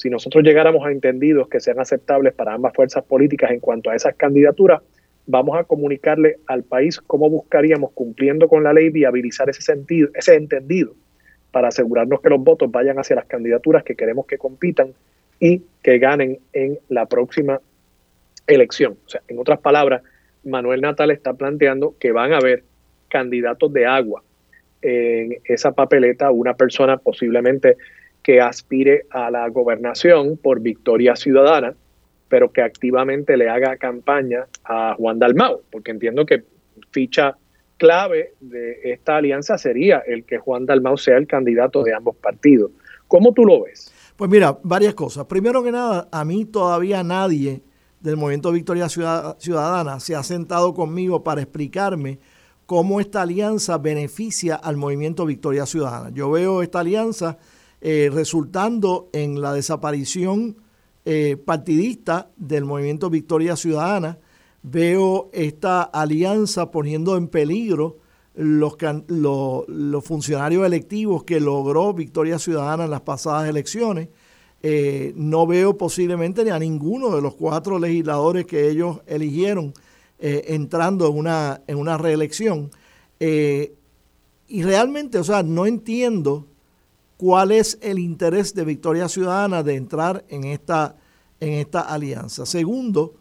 si nosotros llegáramos a entendidos que sean aceptables para ambas fuerzas políticas en cuanto a esas candidaturas, vamos a comunicarle al país cómo buscaríamos, cumpliendo con la ley, viabilizar ese sentido, ese entendido, para asegurarnos que los votos vayan hacia las candidaturas que queremos que compitan y que ganen en la próxima elección. O sea, en otras palabras, Manuel Natal está planteando que van a haber candidatos de agua en esa papeleta, una persona posiblemente que aspire a la gobernación por victoria ciudadana, pero que activamente le haga campaña a Juan Dalmau, porque entiendo que ficha clave de esta alianza sería el que Juan Dalmau sea el candidato de ambos partidos. ¿Cómo tú lo ves? Pues mira, varias cosas. Primero que nada, a mí todavía nadie del movimiento Victoria Ciudadana se ha sentado conmigo para explicarme cómo esta alianza beneficia al movimiento Victoria Ciudadana. Yo veo esta alianza eh, resultando en la desaparición eh, partidista del movimiento Victoria Ciudadana. Veo esta alianza poniendo en peligro los, funcionarios electivos que logró Victoria Ciudadana en las pasadas elecciones. Eh, no veo posiblemente ni a ninguno de los cuatro legisladores que ellos eligieron entrando en una, en una reelección. y realmente, o sea, no entiendo cuál es el interés de Victoria Ciudadana de entrar en esta, en esta alianza. Segundo,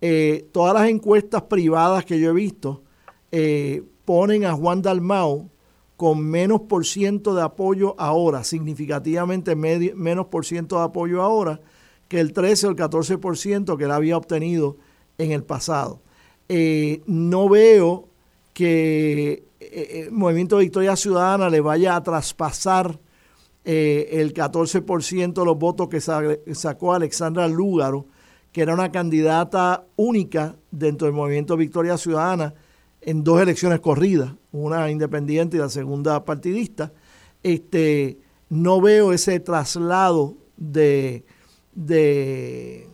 eh, todas las encuestas privadas que yo he visto eh, ponen a Juan Dalmau con menos por ciento de apoyo ahora, significativamente menos por ciento de apoyo ahora, que el 13 o el 14 por ciento que él había obtenido en el pasado. Eh, no veo que el Movimiento Victoria Ciudadana le vaya a traspasar eh, el 14% de los votos que sacó Alexandra Lúgaro, que era una candidata única dentro del movimiento Victoria Ciudadana en dos elecciones corridas, una independiente y la segunda partidista. Este, no veo ese traslado de, de,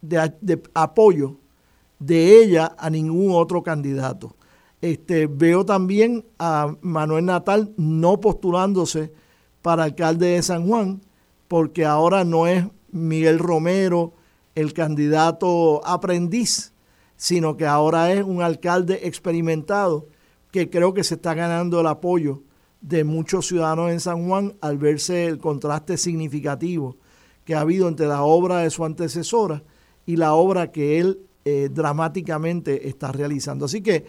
de apoyo de ella a ningún otro candidato. Este, veo también a Manuel Natal no postulándose para alcalde de San Juan, porque ahora no es Miguel Romero el candidato aprendiz, sino que ahora es un alcalde experimentado que creo que se está ganando el apoyo de muchos ciudadanos en San Juan al verse el contraste significativo que ha habido entre la obra de su antecesora y la obra que él eh, dramáticamente está realizando. Así que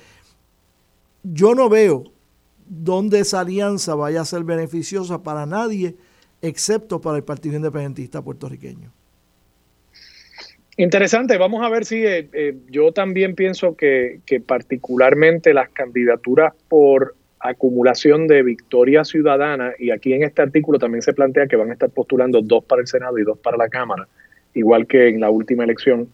yo no veo dónde esa alianza vaya a ser beneficiosa para nadie, excepto para el Partido Independentista puertorriqueño. Interesante, vamos a ver si eh, eh, yo también pienso que, que, particularmente las candidaturas por acumulación de victoria ciudadana, y aquí en este artículo también se plantea que van a estar postulando dos para el Senado y dos para la Cámara, igual que en la última elección,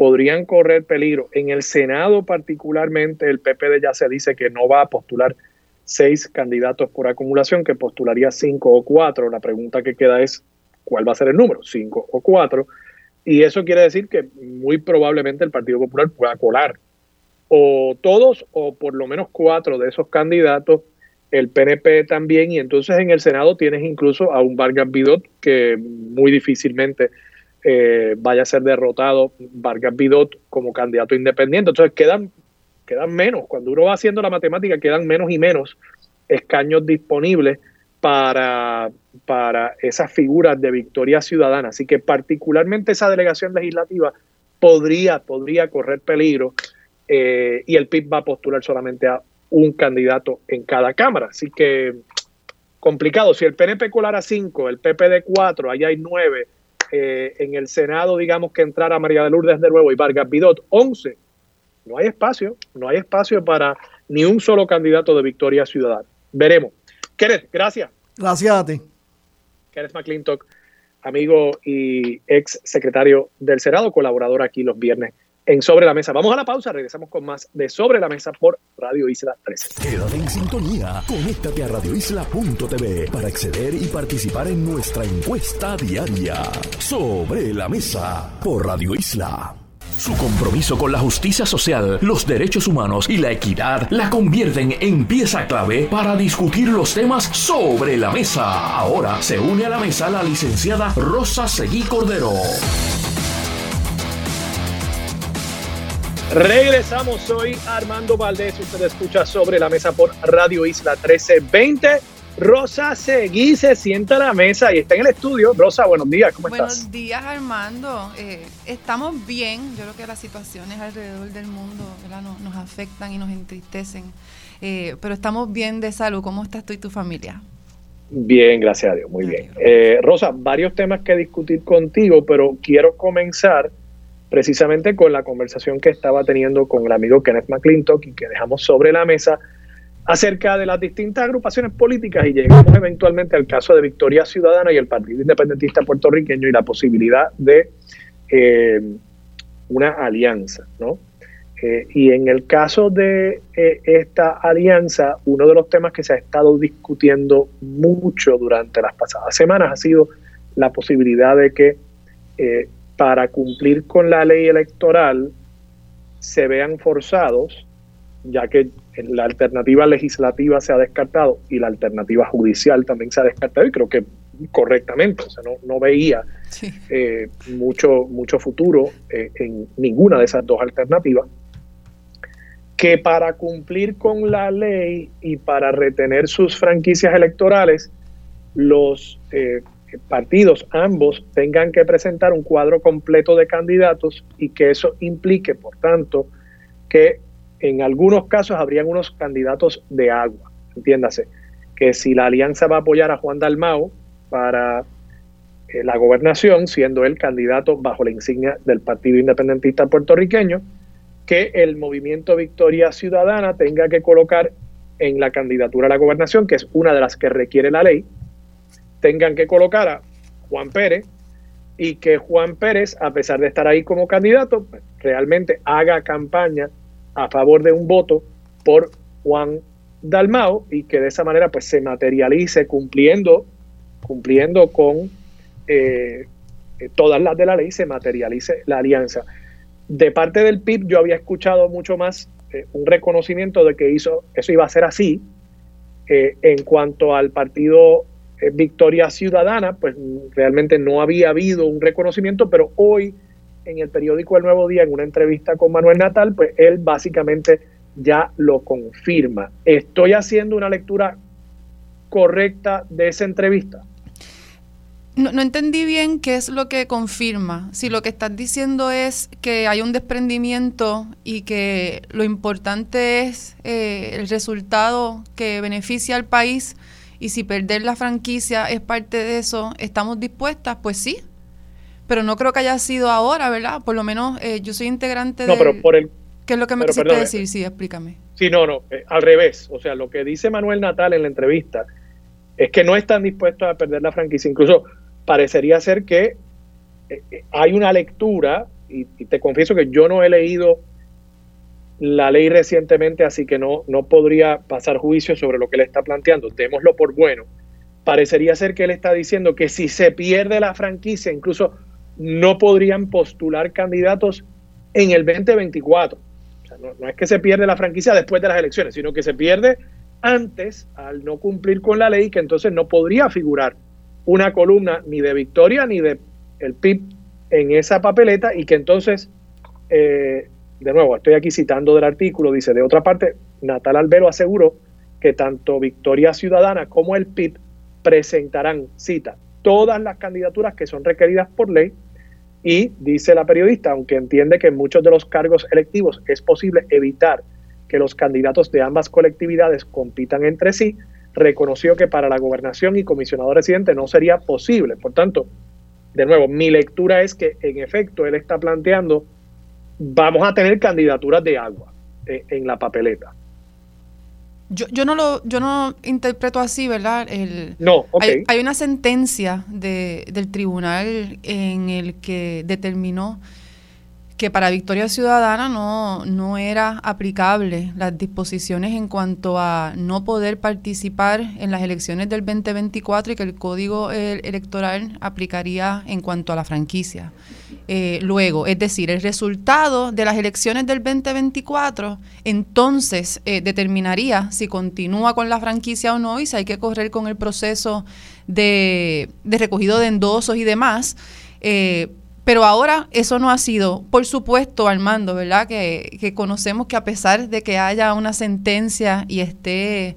podrían correr peligro. En el Senado particularmente, el PPD ya se dice que no va a postular seis candidatos por acumulación, que postularía cinco o cuatro. La pregunta que queda es, ¿cuál va a ser el número? ¿Cinco o cuatro? Y eso quiere decir que muy probablemente el Partido Popular pueda colar o todos o por lo menos cuatro de esos candidatos, el PNP también, y entonces en el Senado tienes incluso a un Vargas Bidot que muy difícilmente eh, vaya a ser derrotado Vargas Bidot como candidato independiente. Entonces quedan, quedan menos, cuando uno va haciendo la matemática, quedan menos y menos escaños disponibles para, para esas figuras de victoria ciudadana. Así que particularmente esa delegación legislativa podría, podría correr peligro eh, y el PIB va a postular solamente a un candidato en cada cámara. Así que complicado. Si el PNP colara cinco, el PPD cuatro, allá hay nueve. Eh, en el Senado, digamos que entrara María de Lourdes de nuevo y Vargas Bidot, 11. No hay espacio, no hay espacio para ni un solo candidato de victoria ciudadana. Veremos. Kenneth, gracias. Gracias a ti. Kenneth McClintock, amigo y ex secretario del Senado, colaborador aquí los viernes en Sobre la Mesa. Vamos a la pausa, regresamos con más de Sobre la Mesa por Radio Isla 13. Quédate en sintonía, conéctate a radioisla.tv para acceder y participar en nuestra encuesta diaria. Sobre la Mesa por Radio Isla. Su compromiso con la justicia social, los derechos humanos y la equidad la convierten en pieza clave para discutir los temas sobre la mesa. Ahora se une a la mesa la licenciada Rosa Seguí Cordero. Regresamos, soy Armando Valdés, usted escucha sobre la mesa por Radio Isla 1320. Rosa Seguí se sienta a la mesa y está en el estudio. Rosa, buenos días, ¿cómo estás? Buenos días, Armando. Eh, estamos bien. Yo creo que las situaciones alrededor del mundo nos, afectan y nos entristecen. Eh, pero estamos bien de salud. ¿Cómo estás tú y tu familia? Bien, gracias a Dios, muy bien. Eh, Rosa, varios temas que discutir contigo, pero quiero comenzar precisamente con la conversación que estaba teniendo con el amigo Kenneth McClintock y que dejamos sobre la mesa acerca de las distintas agrupaciones políticas y llegamos eventualmente al caso de Victoria Ciudadana y el Partido Independentista Puertorriqueño y la posibilidad de eh, una alianza, ¿no? Eh, y en el caso de eh, esta alianza, uno de los temas que se ha estado discutiendo mucho durante las pasadas semanas ha sido la posibilidad de que para cumplir con la ley electoral se vean forzados, ya que la alternativa legislativa se ha descartado y la alternativa judicial también se ha descartado y creo que correctamente, o sea, no, veía eh, mucho, mucho futuro eh, en ninguna de esas dos alternativas, que para cumplir con la ley y para retener sus franquicias electorales, los eh, partidos, ambos, tengan que presentar un cuadro completo de candidatos y que eso implique, por tanto, que en algunos casos habrían unos candidatos de agua, entiéndase, que si la alianza va a apoyar a Juan Dalmao para eh, la gobernación, siendo él candidato bajo la insignia del Partido Independentista puertorriqueño, que el movimiento Victoria Ciudadana tenga que colocar en la candidatura a la gobernación, que es una de las que requiere la ley, tengan que colocar a Juan Pérez y que Juan Pérez, a pesar de estar ahí como candidato, realmente haga campaña a favor de un voto por Juan Dalmao y que de esa manera pues se materialice cumpliendo, cumpliendo con eh, todas las de la ley, se materialice la alianza. De parte del PIB yo había escuchado mucho más eh, un reconocimiento de que hizo, eso iba a ser así. Eh, en cuanto al partido Victoria Ciudadana, pues realmente no había habido un reconocimiento, pero hoy en el periódico El Nuevo Día, en una entrevista con Manuel Natal, pues él básicamente ya lo confirma. ¿Estoy haciendo una lectura correcta de esa entrevista? No, no, entendí bien qué es lo que confirma. Si lo que estás diciendo es que hay un desprendimiento y que lo importante es eh, el resultado que beneficia al país y si perder la franquicia es parte de eso, ¿estamos dispuestas? Pues sí. Pero no creo que haya sido ahora, ¿verdad? Por lo menos eh, yo soy integrante no, pero por el... ¿Qué es lo que me quisiste decir? Sí, explícame. Sí, no, no, eh, al revés. O sea, lo que dice Manuel Natal en la entrevista es que no están dispuestos a perder la franquicia. Incluso parecería ser que eh, eh, hay una lectura, y, te confieso que yo no he leído la ley recientemente, así que no, no podría pasar juicio sobre lo que él está planteando. Démoslo por bueno. Parecería ser que él está diciendo que si se pierde la franquicia, incluso no podrían postular candidatos en el 2024. O sea, no, es que se pierde la franquicia después de las elecciones, sino que se pierde antes al no cumplir con la ley que entonces no podría figurar una columna ni de Victoria ni de el PIB en esa papeleta y que entonces, eh, de nuevo, estoy aquí citando del artículo, dice, de otra parte, Natal Albero aseguró que tanto Victoria Ciudadana como el PIB presentarán, cita, todas las candidaturas que son requeridas por ley y dice la periodista, aunque entiende que en muchos de los cargos electivos es posible evitar que los candidatos de ambas colectividades compitan entre sí, reconoció que para la gobernación y comisionado residente no sería posible. Por tanto, de nuevo, mi lectura es que en efecto él está planteando, vamos a tener candidaturas de agua eh, en la papeleta. Yo, yo, no lo yo no interpreto así, ¿verdad? El, no, hay, hay, una sentencia de, del tribunal en el que determinó que para Victoria Ciudadana no, no era aplicable las disposiciones en cuanto a no poder participar en las elecciones del 2024 y que el código electoral aplicaría en cuanto a la franquicia. Eh, luego, es decir, el resultado de las elecciones del 2024 entonces eh, determinaría si continúa con la franquicia o no y si hay que correr con el proceso de, de recogido de endosos y demás. Eh, pero ahora eso no ha sido, por supuesto, Armando, ¿verdad? Que, conocemos que a pesar de que haya una sentencia y esté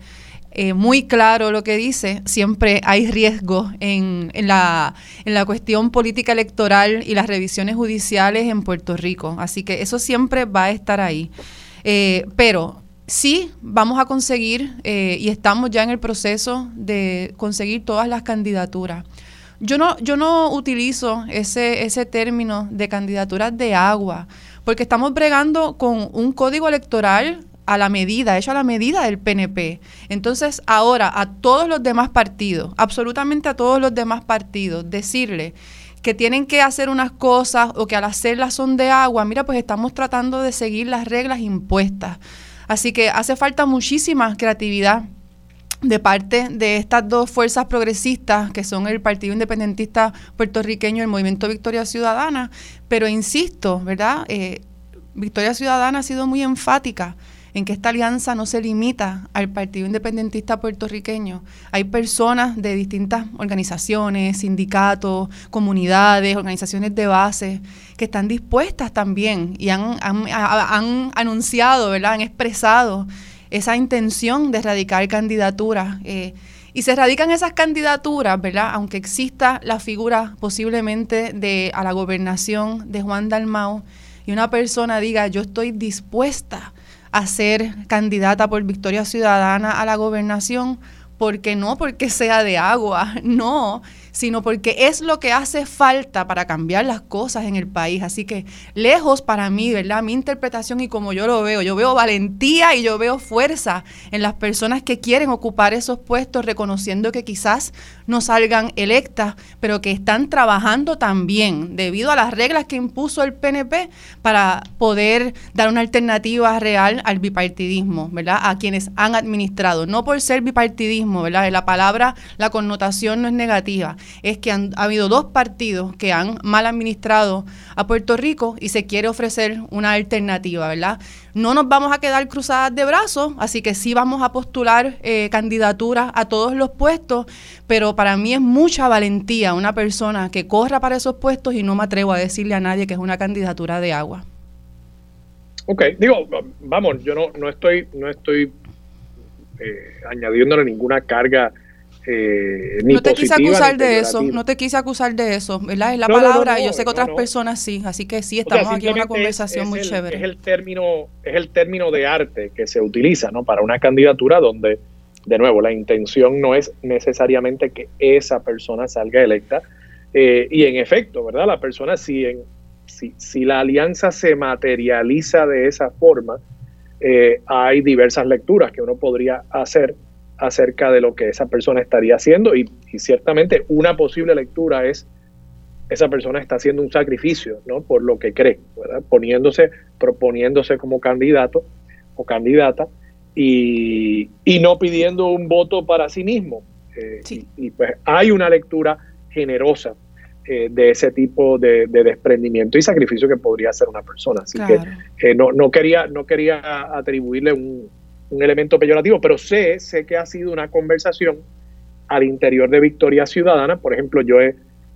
eh, muy claro lo que dice, siempre hay riesgo en, en, la, en la cuestión política electoral y las revisiones judiciales en Puerto Rico. Así que eso siempre va a estar ahí. Eh, pero sí vamos a conseguir, eh, y estamos ya en el proceso de conseguir todas las candidaturas. Yo no, yo no utilizo ese, ese término de candidaturas de agua, porque estamos bregando con un código electoral a la medida, hecho a la medida del PNP. Entonces, ahora a todos los demás partidos, absolutamente a todos los demás partidos, decirle que tienen que hacer unas cosas o que al hacerlas son de agua, mira, pues estamos tratando de seguir las reglas impuestas. Así que hace falta muchísima creatividad de parte de estas dos fuerzas progresistas, que son el Partido Independentista Puertorriqueño y el Movimiento Victoria Ciudadana. Pero insisto, ¿verdad? Eh, Victoria Ciudadana ha sido muy enfática en que esta alianza no se limita al Partido Independentista puertorriqueño. Hay personas de distintas organizaciones, sindicatos, comunidades, organizaciones de base, que están dispuestas también y han, han, han anunciado, ¿verdad? han expresado esa intención de radicar candidaturas. Eh, y se radican esas candidaturas, ¿verdad? Aunque exista la figura posiblemente de a la gobernación de Juan Dalmau y una persona diga, yo estoy dispuesta a ser candidata por Victoria Ciudadana a la gobernación, porque no porque sea de agua, no, sino porque es lo que hace falta para cambiar las cosas en el país. Así que lejos para mí, ¿verdad? Mi interpretación y como yo lo veo, yo veo valentía y yo veo fuerza en las personas que quieren ocupar esos puestos, reconociendo que quizás no salgan electas, pero que están trabajando también debido a las reglas que impuso el PNP para poder dar una alternativa real al bipartidismo, ¿verdad? A quienes han administrado, no por ser bipartidismo, ¿verdad? La palabra, la connotación no es negativa, es que han, ha habido dos partidos que han mal administrado a Puerto Rico y se quiere ofrecer una alternativa, ¿verdad? No nos vamos a quedar cruzadas de brazos, así que sí vamos a postular eh, candidaturas a todos los puestos, pero para mí es mucha valentía una persona que corra para esos puestos y no me atrevo a decirle a nadie que es una candidatura de agua. Ok, digo, vamos, yo no, no estoy, no estoy eh, añadiéndole ninguna carga eh, no te quise acusar de eso, no te quise acusar de eso, ¿verdad? Es la palabra, yo sé que otras personas sí, así que sí, estamos aquí en una conversación muy chévere. Es el, término, es el término de arte que se utiliza, ¿no? Para una candidatura donde, de nuevo, la intención no es necesariamente que esa persona salga electa, eh, y en efecto, ¿verdad? La persona, si, en, si, si la alianza se materializa de esa forma, eh, hay diversas lecturas que uno podría hacer acerca de lo que esa persona estaría haciendo y, ciertamente una posible lectura es esa persona está haciendo un sacrificio ¿no? por lo que cree, ¿verdad? poniéndose, proponiéndose como candidato o candidata y, no pidiendo un voto para sí mismo. Eh, y, pues hay una lectura generosa eh, de ese tipo de, desprendimiento y sacrificio que podría hacer una persona. Así que no, no, quería, no quería atribuirle un, un elemento peyorativo, pero sé, sé que ha sido una conversación al interior de Victoria Ciudadana. Por ejemplo, yo he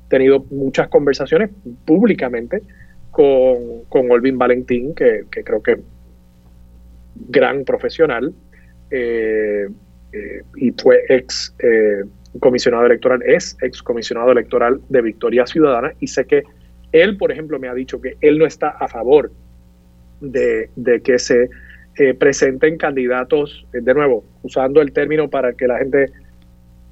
tenido muchas conversaciones públicamente con, con Olvin Valentín, que, creo que gran profesional, eh, eh, y fue ex eh, comisionado electoral, es ex comisionado electoral de Victoria Ciudadana, y sé que él, por ejemplo, me ha dicho que él no está a favor de, de que se eh, presenten candidatos, eh, de nuevo, usando el término para que la gente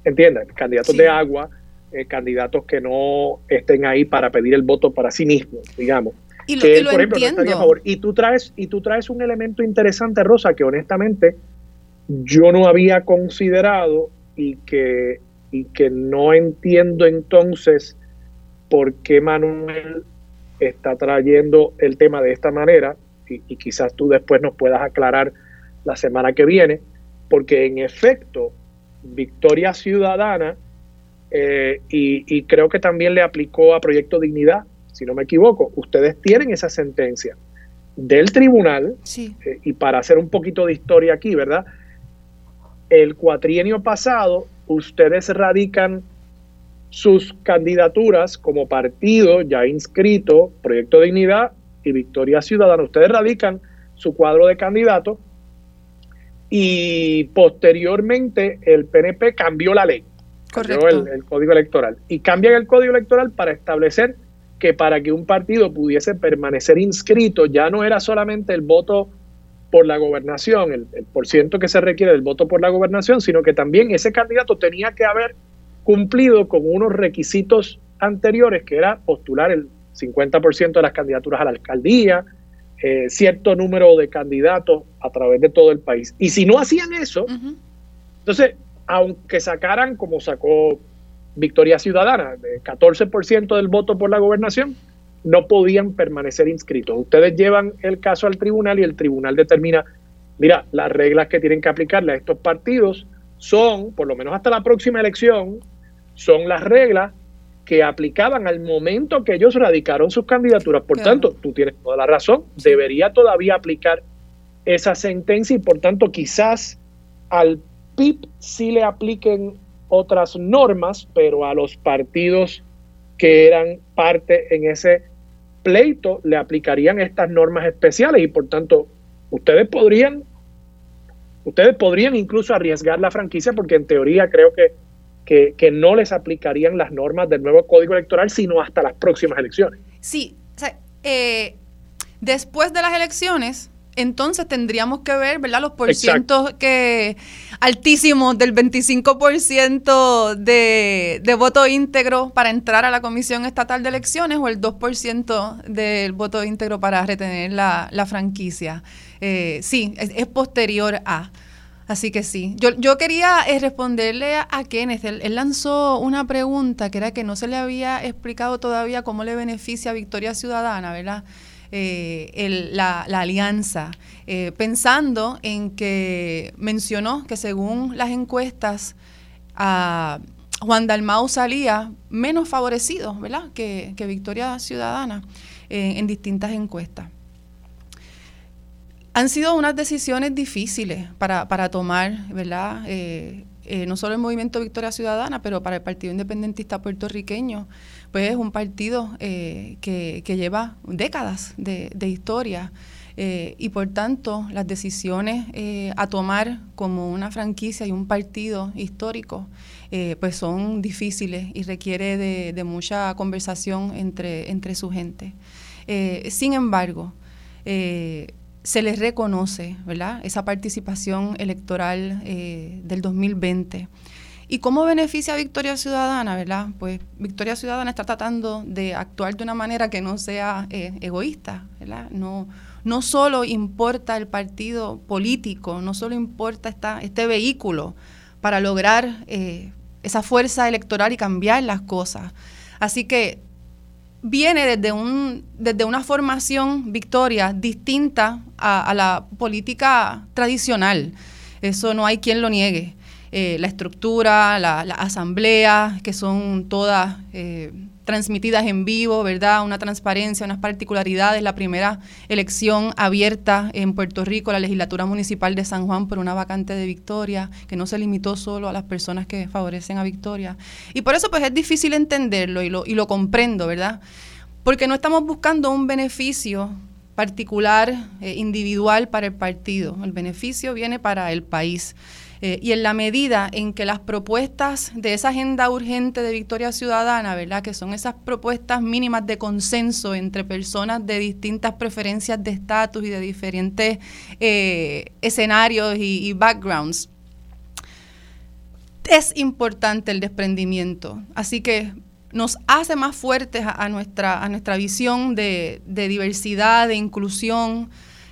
entienda, candidatos de agua, eh, candidatos que no estén ahí para pedir el voto para sí mismos, digamos. Y que por ejemplo, a favor. Y tú traes, y tú traes un elemento interesante, Rosa, que honestamente yo no había considerado y que, y que no entiendo entonces por qué Manuel está trayendo el tema de esta manera y, quizás tú después nos puedas aclarar la semana que viene, porque en efecto, Victoria Ciudadana, eh, y, creo que también le aplicó a Proyecto Dignidad, si no me equivoco, ustedes tienen esa sentencia del tribunal, eh, y para hacer un poquito de historia aquí, ¿verdad? El cuatrienio pasado, ustedes radican sus candidaturas como partido ya inscrito, Proyecto Dignidad, y Victoria Ciudadana, ustedes radican su cuadro de candidatos y posteriormente el PNP cambió la ley, cambió el, código electoral y cambian el código electoral para establecer que para que un partido pudiese permanecer inscrito ya no era solamente el voto por la gobernación, el, el por ciento que se requiere del voto por la gobernación, sino que también ese candidato tenía que haber cumplido con unos requisitos anteriores, que era postular el 50% de las candidaturas a la alcaldía, eh, cierto número de candidatos a través de todo el país. Y si no hacían eso, entonces, aunque sacaran, como sacó Victoria Ciudadana, de 14% del voto por la gobernación, no podían permanecer inscritos. Ustedes llevan el caso al tribunal y el tribunal determina, mira, las reglas que tienen que aplicarle a estos partidos son, por lo menos hasta la próxima elección, son las reglas que aplicaban al momento que ellos radicaron sus candidaturas. Por tanto, tú tienes toda la razón, debería todavía aplicar esa sentencia y por tanto quizás al PIB sí le apliquen otras normas, pero a los partidos que eran parte en ese pleito le aplicarían estas normas especiales y por tanto ustedes podrían ustedes podrían incluso arriesgar la franquicia porque en teoría creo que que, no les aplicarían las normas del nuevo código electoral, sino hasta las próximas elecciones. Sí, o sea, eh, después de las elecciones, entonces tendríamos que ver, ¿verdad? Los porcientos que altísimos del 25% de, de voto íntegro para entrar a la Comisión Estatal de Elecciones o el 2% del voto íntegro para retener la, franquicia. Eh, sí, es posterior a. Así que sí. Yo, yo quería eh, responderle a, Kenneth. Él, lanzó una pregunta que era que no se le había explicado todavía cómo le beneficia a Victoria Ciudadana, ¿verdad? Eh, la, alianza, eh, pensando en que mencionó que según las encuestas a Juan Dalmau salía menos favorecido, ¿verdad? Que, Victoria Ciudadana en distintas encuestas. Han sido unas decisiones difíciles para, para tomar, ¿verdad? Eh, eh, no solo el Movimiento Victoria Ciudadana, pero para el Partido Independentista puertorriqueño, pues es un partido eh, que, lleva décadas de, historia Eh, y por tanto, las decisiones a tomar como una franquicia y un partido histórico, pues son difíciles y requiere de, mucha conversación entre, entre su gente. sin embargo, se les reconoce ¿verdad? esa participación electoral del 2020. ¿Y cómo beneficia a Victoria Ciudadana, verdad? Pues Victoria Ciudadana está tratando de actuar de una manera que no sea egoísta, ¿verdad? No, no solo importa el partido político, no solo importa esta, este vehículo para lograr eh, esa fuerza electoral y cambiar las cosas. Así que viene desde, un, desde una formación, Victoria, distinta a, la política tradicional. Eso no hay quien lo niegue. Eh, la estructura, la, asamblea, que son todas... Eh, transmitidas en vivo, ¿verdad? Una transparencia, unas particularidades. La primera elección abierta en Puerto Rico, la legislatura municipal de San Juan por una vacante de Victoria, que no se limitó solo a las personas que favorecen a Victoria. Y por eso pues es difícil entenderlo y lo, y lo comprendo, ¿verdad? Porque no estamos buscando un beneficio particular, eh, individual para el partido. El beneficio viene para el país. Eh, y en la medida en que las propuestas de esa agenda urgente de Victoria Ciudadana, ¿verdad? Que son esas propuestas mínimas de consenso entre personas de distintas preferencias de estatus y de diferentes eh, escenarios y, backgrounds. Es importante el desprendimiento. Así que nos hace más fuertes a, nuestra, a nuestra visión de, diversidad, de inclusión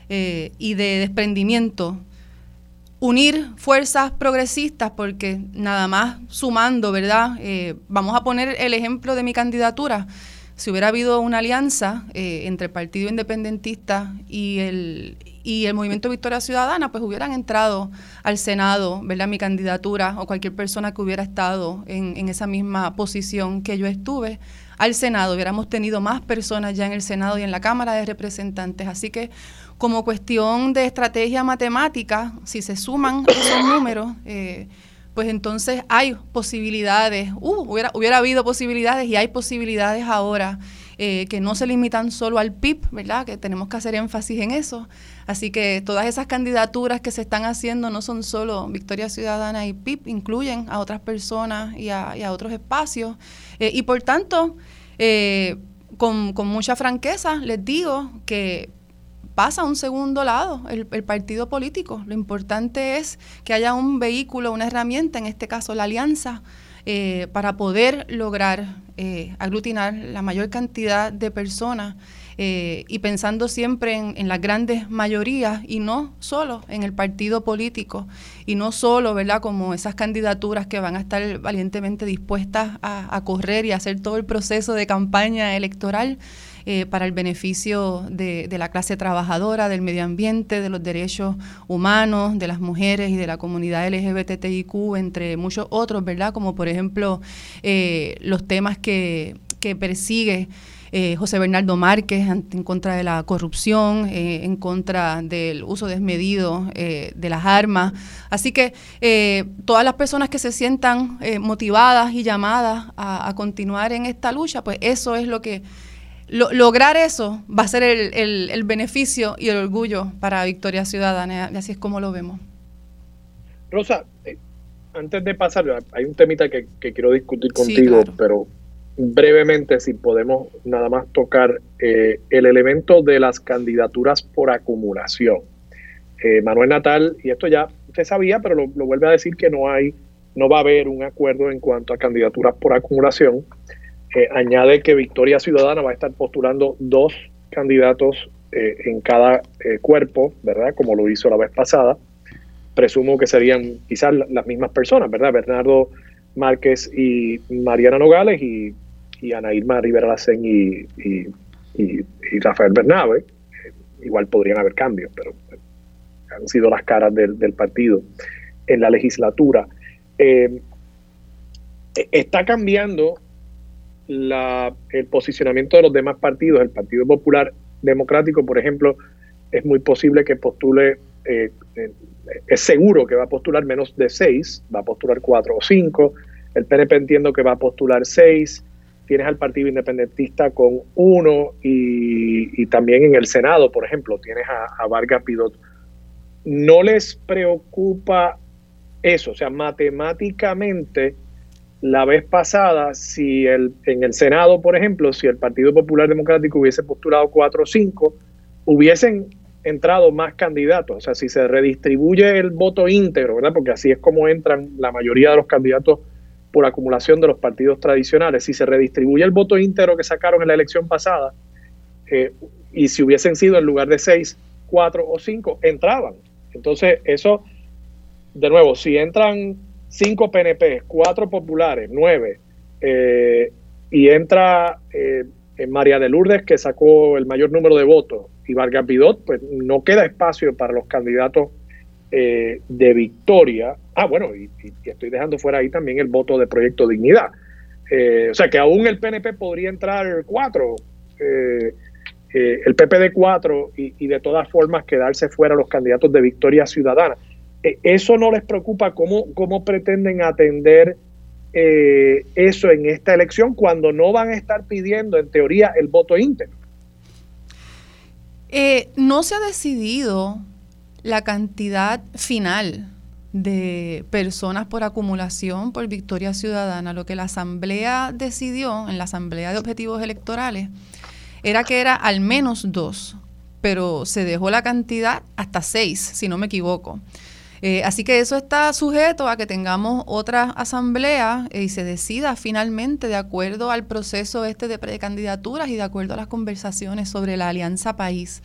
eh, y de desprendimiento unir fuerzas progresistas, porque nada más sumando, ¿verdad? Eh, vamos a poner el ejemplo de mi candidatura. Si hubiera habido una alianza eh, entre el Partido Independentista y el, y el Movimiento Victoria Ciudadana, pues hubieran entrado al Senado, ¿verdad? Mi candidatura o cualquier persona que hubiera estado en, en esa misma posición que yo estuve al Senado, hubiéramos tenido más personas ya en el Senado y en la Cámara de Representantes. Así que como cuestión de estrategia matemática, si se suman esos números, eh, pues entonces hay posibilidades, uh, hubiera, hubiera habido posibilidades y hay posibilidades ahora eh, que no se limitan solo al PIB, ¿verdad? Que tenemos que hacer énfasis en eso. Así que todas esas candidaturas que se están haciendo no son solo Victoria Ciudadana y PIB, incluyen a otras personas y a, otros espacios. Eh, y por tanto, con, con mucha franqueza les digo que pasa a un segundo lado el, partido político. Lo importante es que haya un vehículo, una herramienta, en este caso la alianza, eh, para poder lograr eh, aglutinar la mayor cantidad de personas eh, y pensando siempre en, las grandes mayorías y no solo en el partido político y no solo, ¿verdad?, como esas candidaturas que van a estar valientemente dispuestas a, a correr y hacer todo el proceso de campaña electoral. Eh, para el beneficio de, la clase trabajadora, del medio ambiente, de los derechos humanos, de las mujeres y de la comunidad LGBTIQ, entre muchos otros, ¿verdad? Como por ejemplo eh, los temas que, persigue. Eh, José Bernardo Márquez en contra de la corrupción, en contra del uso desmedido de las armas. Así que todas las personas que se sientan motivadas y llamadas a, continuar en esta lucha, pues eso es lo que lograr eso va a ser el, beneficio y el orgullo para Victoria Ciudadana, y así es como lo vemos. Rosa, eh, antes de pasar, hay un temita que, quiero discutir contigo, pero brevemente, si podemos nada más tocar eh, el elemento de las candidaturas por acumulación. Eh, Manuel Natal, y esto ya usted sabía, pero lo, lo, vuelve a decir que no hay, no va a haber un acuerdo en cuanto a candidaturas por acumulación añade que Victoria Ciudadana va a estar postulando dos candidatos eh, en cada eh, cuerpo, ¿verdad? Como lo hizo la vez pasada. Presumo que serían quizás las mismas personas, ¿verdad? Bernardo Márquez y Mariana Nogales y, y Ana Irma Rivera Lacen y, y, Rafael Bernabe. igual podrían haber cambios, pero han sido las caras del, partido en la legislatura. Eh, está cambiando el posicionamiento de los demás partidos. El Partido Popular Democrático, por ejemplo, es muy posible que postule, eh, eh, es seguro que va a postular menos de seis, va a postular cuatro o cinco. El PNP entiendo que va a postular seis. tienes al Partido Independentista con uno y, también en el Senado, por ejemplo, tienes a, a Vargas Pidot. ¿No les preocupa eso? O sea, matemáticamente la vez pasada, si el, en el Senado, por ejemplo, si el Partido Popular Democrático hubiese postulado 4 o 5, hubiesen entrado más candidatos. O sea, si se redistribuye el voto íntegro, ¿verdad? Porque así es como entran la mayoría de los candidatos por acumulación de los partidos tradicionales. Si se redistribuye el voto íntegro que sacaron en la elección pasada, eh, y si hubiesen sido en lugar de 6, 4 o 5, entraban. Entonces, eso, de nuevo, si entran cinco PNP, cuatro populares, nueve, eh, y entra eh, María de Lourdes, que sacó el mayor número de votos, y Vargas Vidot, pues no queda espacio para los candidatos eh, de victoria. Ah, bueno, y, estoy dejando fuera ahí también el voto de Proyecto Dignidad. o sea que aún el PNP podría entrar cuatro, el PP de cuatro, y, y de todas formas quedarse fuera los candidatos de victoria ciudadana. Eh, ¿Eso no les preocupa? ¿Cómo, cómo pretenden atender eh, eso en esta elección cuando no van a estar pidiendo, en teoría, el voto íntegro? Eh, no se ha decidido la cantidad final de personas por acumulación por victoria ciudadana. Lo que la Asamblea decidió en la Asamblea de Objetivos Electorales era que era al menos dos, pero se dejó la cantidad hasta seis, si no me equivoco. Eh, así que eso está sujeto a que tengamos otra asamblea eh, y se decida finalmente de acuerdo al proceso este de precandidaturas y de acuerdo a las conversaciones sobre la alianza país.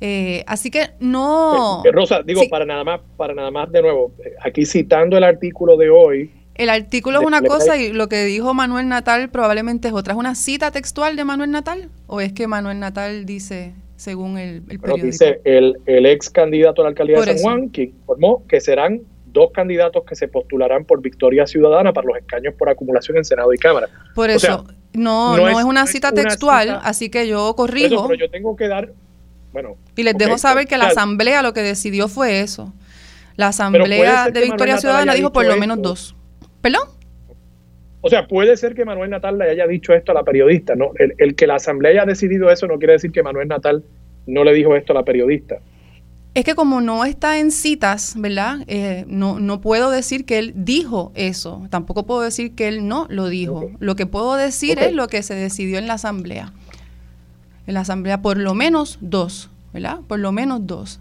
Eh, así que no. Rosa, digo para nada más, para nada más de nuevo, aquí citando el artículo de hoy. El artículo es una cosa y lo que dijo Manuel Natal probablemente es otra. ¿Es una cita textual de Manuel Natal o es que Manuel Natal dice según el, el periódico. dice el, el, ex candidato a la alcaldía de San Juan, que informó que serán dos candidatos que se postularán por victoria ciudadana para los escaños por acumulación en Senado y Cámara. Por eso, no, no, es, una cita textual, así que yo corrijo. pero yo tengo que dar, bueno. Y les dejo saber que la Asamblea lo que decidió fue eso. La Asamblea de Victoria Ciudadana dijo por lo menos dos. ¿Perdón? O sea, puede ser que Manuel Natal le haya dicho esto a la periodista, ¿no? El, que la asamblea haya decidido eso no quiere decir que Manuel Natal no le dijo esto a la periodista. Es que como no está en citas, ¿verdad? Eh, no, no puedo decir que él dijo eso. Tampoco puedo decir que él no lo dijo. Lo que puedo decir es lo que se decidió en la asamblea. En la asamblea por lo menos dos, ¿verdad? Por lo menos dos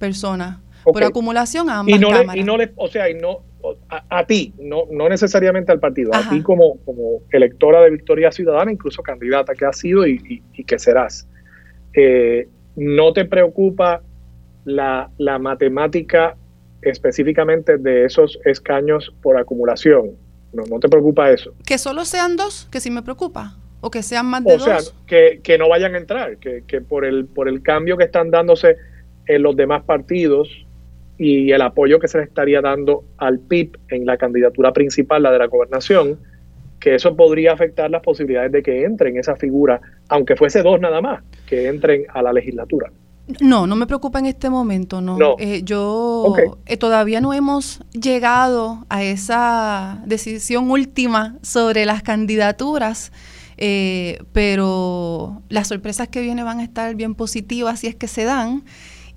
personas. Por acumulación a ambas y no cámaras. y no le, o sea, y no, a, ti, no, no necesariamente al partido, a ti como, como electora de Victoria Ciudadana, incluso candidata que has sido y, que serás, eh, ¿no te preocupa la, la matemática específicamente de esos escaños por acumulación? No, no te preocupa eso. Que solo sean dos, que sí me preocupa. O que sean más de dos. O sea, que, que, no vayan a entrar, que, que por, el, por el cambio que están dándose en los demás partidos, y el apoyo que se le estaría dando al PIB en la candidatura principal, la de la gobernación, que eso podría afectar las posibilidades de que entren esa figura, aunque fuese dos nada más, que entren a la legislatura. No, no me preocupa en este momento, no. Eh, yo eh, todavía no hemos llegado a esa decisión última sobre las candidaturas, eh, pero las sorpresas que vienen van a estar bien positivas si es que se dan.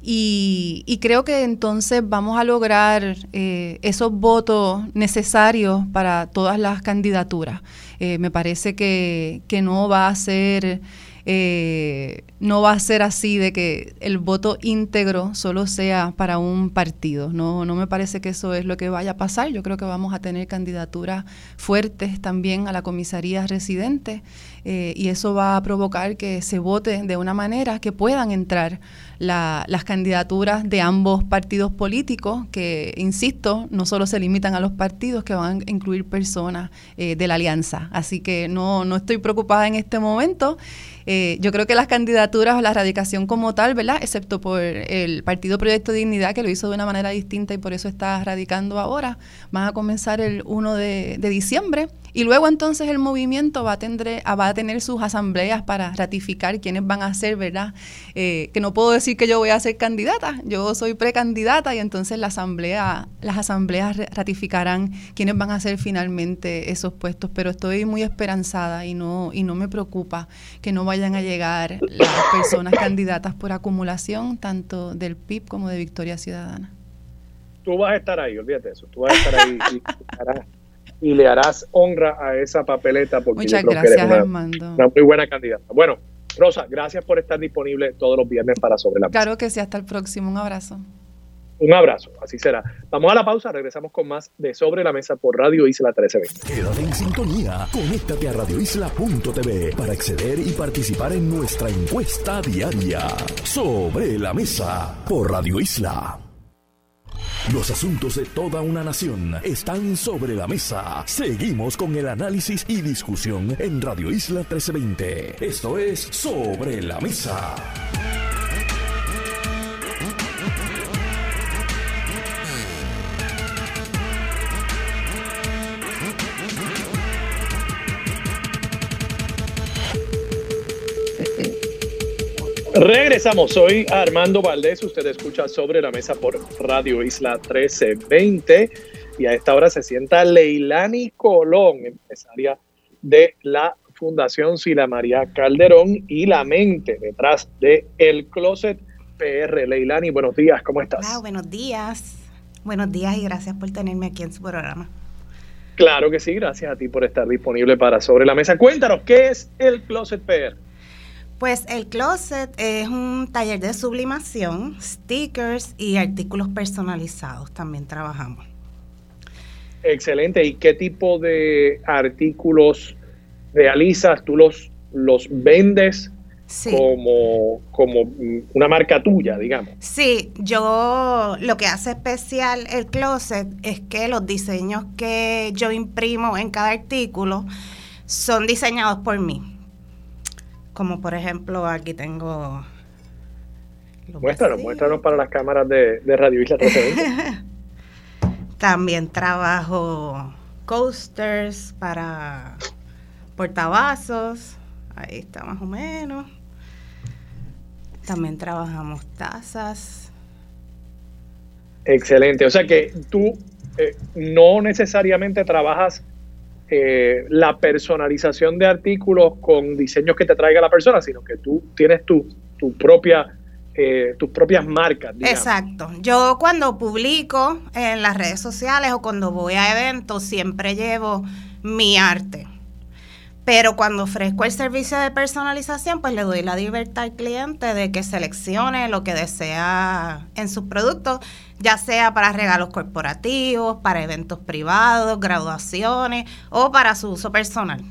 Y, creo que entonces vamos a lograr eh, esos votos necesarios para todas las candidaturas. Eh, me parece que, que, no va a ser eh, no va a ser así de que el voto íntegro solo sea para un partido. No, no me parece que eso es lo que vaya a pasar. Yo creo que vamos a tener candidaturas fuertes también a la comisaría residente y eso va a provocar que se vote de una manera que puedan entrar las candidaturas de ambos partidos políticos, que, insisto, no solo se limitan a los partidos, que van a incluir personas eh, de la alianza. Así que no, no estoy preocupada en este momento. Eh, yo creo que las candidaturas o la radicación como tal, ¿verdad? Excepto por el Partido Proyecto Dignidad, que lo hizo de una manera distinta y por eso está radicando ahora, van a comenzar el 1 de, de diciembre Y luego entonces el movimiento va a, tener, va a tener sus asambleas para ratificar quiénes van a ser, ¿verdad? Eh, que no puedo decir que yo voy a ser candidata, yo soy precandidata y entonces la asamblea, las asambleas ratificarán quiénes van a ser finalmente esos puestos, pero estoy muy esperanzada y no, y no me preocupa que no vayan a llegar las personas candidatas por acumulación, tanto del PIB como de Victoria Ciudadana. Tú vas a estar ahí, olvídate de eso, tú vas a estar ahí y, le harás honra a esa papeleta porque Muchas gracias, Armando. una muy buena candidata. Bueno, Rosa, gracias por estar disponible todos los viernes para Sobre la Mesa. Claro que sí, hasta el próximo. Un abrazo. Un abrazo, así será. Vamos a la pausa, regresamos con más de Sobre la Mesa por Radio Isla 1320. Quédate en sintonía, conéctate a radioisla.tv para acceder y participar en nuestra encuesta diaria. Sobre la Mesa por Radio Isla. Los asuntos de toda una nación están sobre la mesa. Seguimos con el análisis y discusión en Radio Isla 1320. Esto es Sobre la Mesa. Regresamos, soy Armando Valdés, usted escucha sobre la mesa por Radio Isla 1320 y a esta hora se sienta Leilani Colón, empresaria de la Fundación Sila María Calderón y la mente detrás de El Closet PR. Leilani, buenos días, ¿cómo estás? buenos días, buenos días y gracias por tenerme aquí en su programa. Claro que sí, gracias a ti por estar disponible para Sobre la Mesa. Cuéntanos, ¿qué es El Closet PR? Pues el closet es un taller de sublimación, stickers y artículos personalizados. También trabajamos. Excelente. ¿Y qué tipo de artículos realizas? ¿Tú los, los vendes como, como una marca tuya, digamos? Sí, yo lo que hace especial el closet es que los diseños que yo imprimo en cada artículo son diseñados por mí. Como por ejemplo, aquí tengo... Muéstranos, muéstranos para las cámaras de, Radio Isla 1320. También trabajo coasters para portavasos. Ahí está más o menos. También trabajamos tazas. Excelente. O sea que tú eh, no necesariamente trabajas eh, la personalización de artículos con diseños que te traiga la persona, sino que tú tienes tu, tu propia, eh, tus propias marcas. Exacto. Yo cuando publico en las redes sociales o cuando voy a eventos siempre llevo mi arte. Pero cuando ofrezco el servicio de personalización, pues le doy la libertad al cliente de que seleccione lo que desea en sus productos, ya sea para regalos corporativos, para eventos privados, graduaciones o para su uso personal.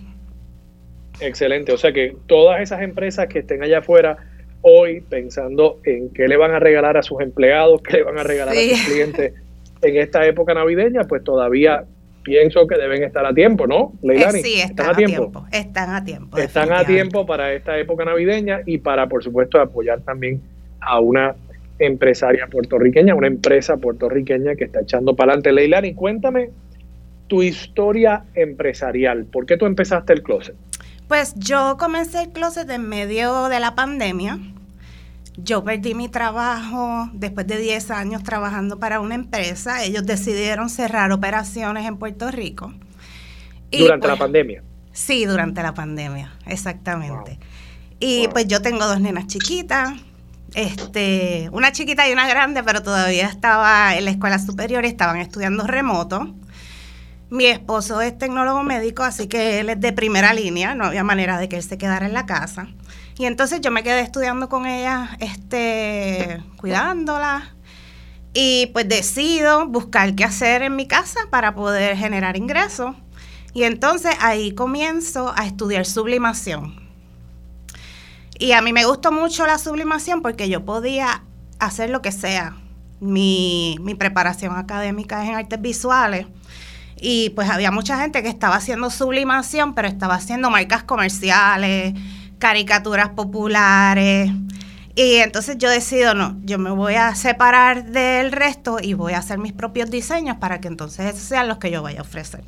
Excelente, o sea que todas esas empresas que estén allá afuera hoy pensando en qué le van a regalar a sus empleados, qué le van a regalar a sus clientes en esta época navideña, pues todavía pienso que deben estar a tiempo, ¿no, Leilani? sí, están, a, tiempo? Están a tiempo. Están a tiempo para esta época navideña y para, por supuesto, apoyar también a una empresaria puertorriqueña, una empresa puertorriqueña que está echando para adelante. Leilani, cuéntame tu historia empresarial. ¿Por qué tú empezaste el closet? Pues yo comencé el closet en medio de la pandemia. Yo perdí mi trabajo después de 10 años trabajando para una empresa. Ellos decidieron cerrar operaciones en Puerto Rico. ¿Durante la pues, pandemia? Sí, durante la pandemia, exactamente. Y pues yo tengo dos nenas chiquitas, este, una chiquita y una grande, pero todavía estaba en la escuela superior y estaban estudiando remoto. Mi esposo es tecnólogo médico, así que él es de primera línea, no había manera de que él se quedara en la casa. Y entonces yo me quedé estudiando con ella, este, cuidándola. Y pues decido buscar qué hacer en mi casa para poder generar ingresos. Y entonces ahí comienzo a estudiar sublimación. Y a mí me gustó mucho la sublimación porque yo podía hacer lo que sea. Mi, mi preparación académica es en artes visuales. Y pues había mucha gente que estaba haciendo sublimación, pero estaba haciendo marcas comerciales, caricaturas populares. Y entonces yo decido, no, yo me voy a separar del resto y voy a hacer mis propios diseños para que entonces esos sean los que yo vaya a ofrecer.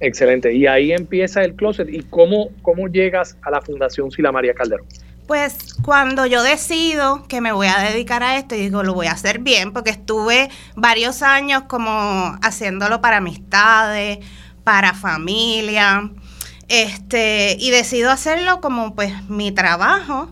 Excelente. Y ahí empieza el closet. ¿Y cómo, cómo llegas a la Fundación Sila María Calderón? Pues cuando yo decido que me voy a dedicar a esto, y digo, lo voy a hacer bien, porque estuve varios años como haciéndolo para amistades, para familia, este, y decido hacerlo como pues mi trabajo.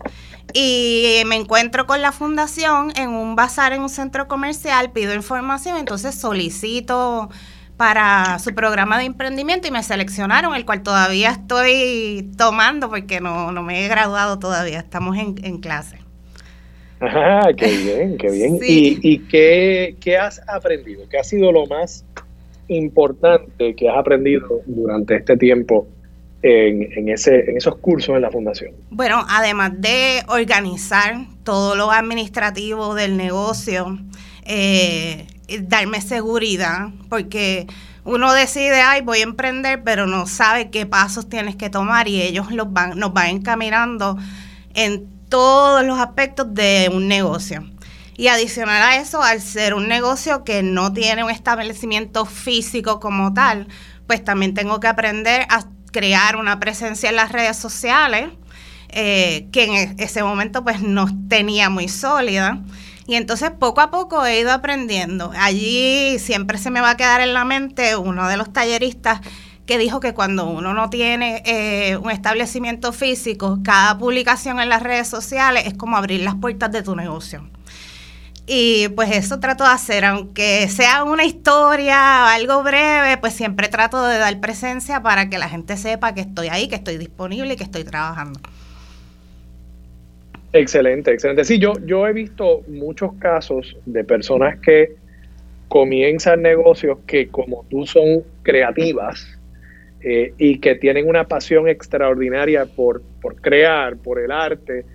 Y me encuentro con la fundación en un bazar en un centro comercial, pido información, entonces solicito para su programa de emprendimiento y me seleccionaron, el cual todavía estoy tomando porque no, me he graduado todavía, estamos en, clase. Ajá, qué bien, qué bien. ¿Y, y qué, qué, has aprendido? ¿Qué ha sido lo más importante que has aprendido durante este tiempo en, en, ese, en esos cursos en la fundación? Bueno, además de organizar todo lo administrativo del negocio, eh, darme seguridad, porque uno decide, ay, voy a emprender, pero no sabe qué pasos tienes que tomar y ellos los van, nos van encaminando en todos los aspectos de un negocio. Y adicional a eso, al ser un negocio que no tiene un establecimiento físico como tal, pues también tengo que aprender a crear una presencia en las redes sociales, eh, que en e-, ese momento pues no tenía muy sólida. Y entonces poco a poco he ido aprendiendo. Allí siempre se me va a quedar en la mente uno de los talleristas que dijo que cuando uno no tiene eh, un establecimiento físico, cada publicación en las redes sociales es como abrir las puertas de tu negocio. Y pues eso trato de hacer, aunque sea una historia algo breve, pues siempre trato de dar presencia para que la gente sepa que estoy ahí, que estoy disponible y que estoy trabajando. Excelente, excelente. Sí, yo, yo he visto muchos casos de personas que comienzan negocios que como tú son creativas eh, y que tienen una pasión extraordinaria por, por crear, por el arte,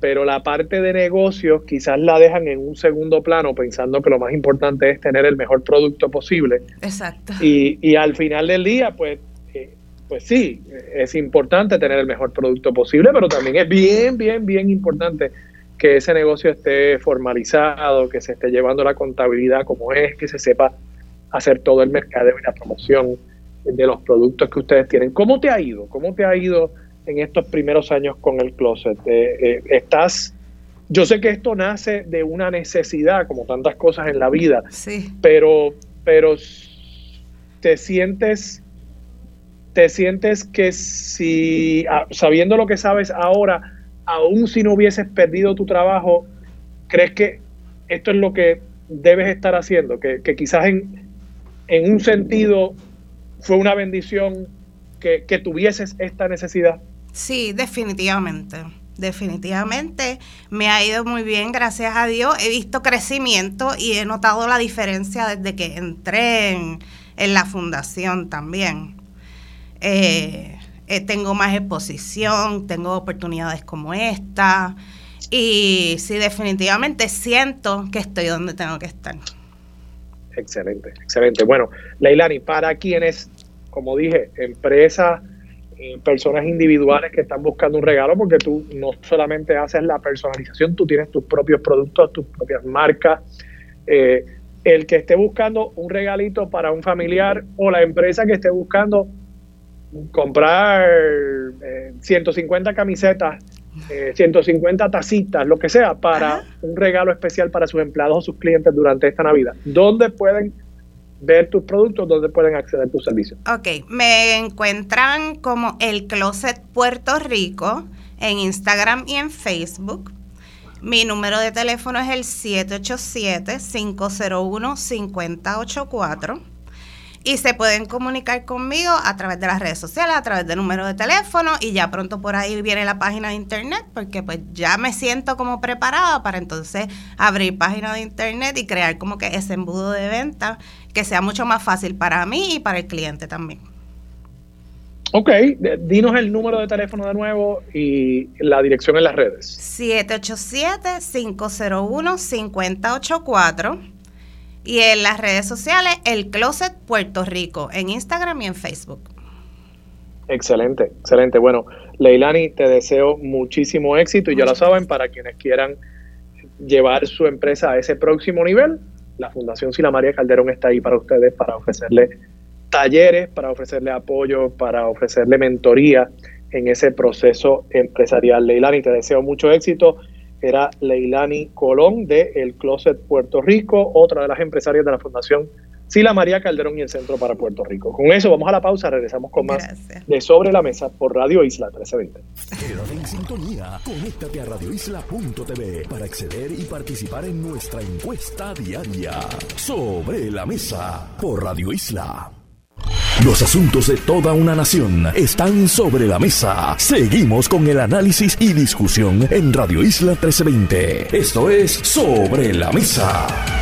pero la parte de negocios quizás la dejan en un segundo plano pensando que lo más importante es tener el mejor producto posible. Exacto. Y, y al final del día, pues pues sí, es importante tener el mejor producto posible, pero también es bien, bien, bien importante que ese negocio esté formalizado, que se esté llevando la contabilidad como es, que se sepa hacer todo el mercadeo y la promoción de los productos que ustedes tienen. ¿Cómo te ha ido? ¿Cómo te ha ido en estos primeros años con el closet? Eh, eh, estás, yo sé que esto nace de una necesidad, como tantas cosas en la vida, sí. pero, pero te sientes te sientes que si, sabiendo lo que sabes ahora, aún si no hubieses perdido tu trabajo, crees que esto es lo que debes estar haciendo, que, quizás en, en, un sentido fue una bendición que, que tuvieses esta necesidad? Sí, definitivamente. Definitivamente me ha ido muy bien, gracias a Dios. He visto crecimiento y he notado la diferencia desde que entré en, la fundación también. Eh, eh, tengo más exposición, tengo oportunidades como esta y sí, definitivamente siento que estoy donde tengo que estar. Excelente, excelente. Bueno, Leilani, para quienes, como dije, empresas, eh, personas individuales que están buscando un regalo, porque tú no solamente haces la personalización, tú tienes tus propios productos, tus propias marcas. el que esté buscando un regalito para un familiar o la empresa que esté buscando comprar 150 eh, camisetas, 150 eh, tacitas, lo que sea, para un regalo especial para sus empleados o sus clientes durante esta Navidad. ¿Dónde pueden ver tus productos? ¿Dónde pueden acceder a tus servicios? Ok, me encuentran como El Closet Puerto Rico en Instagram y en Facebook. Mi número de teléfono es el 787-501-5084 y se pueden comunicar conmigo a través de las redes sociales, a través del número de teléfono y ya pronto por ahí viene la página de internet porque pues ya me siento como preparada para entonces abrir página de internet y crear como que ese embudo de venta que sea mucho más fácil para mí y para el cliente también. Ok, dinos el número de teléfono de nuevo y la dirección en las redes. 787-501-5084 y en las redes sociales, El Closet Puerto Rico, en Instagram y en Facebook. Excelente, excelente. Bueno, Leilani, te deseo muchísimo éxito y ya lo saben, para quienes quieran llevar su empresa a ese próximo nivel, la Fundación Sila María Calderón está ahí para ustedes, para ofrecerles talleres para ofrecerle apoyo, para ofrecerle mentoría en ese proceso empresarial. Leilani, te deseo mucho éxito. Era Leilani Colón de El Closet Puerto Rico, otra de las empresarias de la Fundación Sila María Calderón y el Centro para Puerto Rico. Con eso vamos a la pausa, regresamos con más de Sobre la Mesa por Radio Isla 1320. Quédate en sintonía, conéctate a radioisla.tv para acceder y participar en nuestra encuesta diaria. Sobre la Mesa por Radio Isla. Los asuntos de toda una nación están sobre la mesa. Seguimos con el análisis y discusión en Radio Isla 1320. Esto es Sobre la Mesa.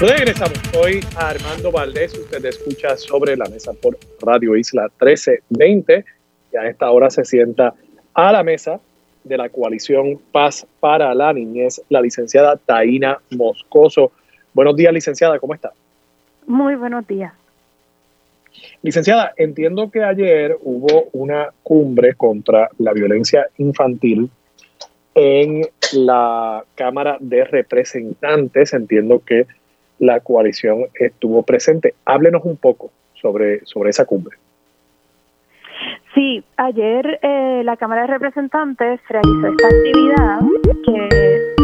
Regresamos hoy a Armando Valdés. Usted escucha sobre la mesa por Radio Isla 1320 y a esta hora se sienta a la mesa de la coalición Paz para la Niñez, la licenciada Taina Moscoso. Buenos días, licenciada, ¿cómo está? Muy buenos días. Licenciada, entiendo que ayer hubo una cumbre contra la violencia infantil en la Cámara de Representantes. Entiendo que la coalición estuvo presente. Háblenos un poco sobre, sobre esa cumbre. Sí, ayer eh, la Cámara de Representantes realizó esta actividad que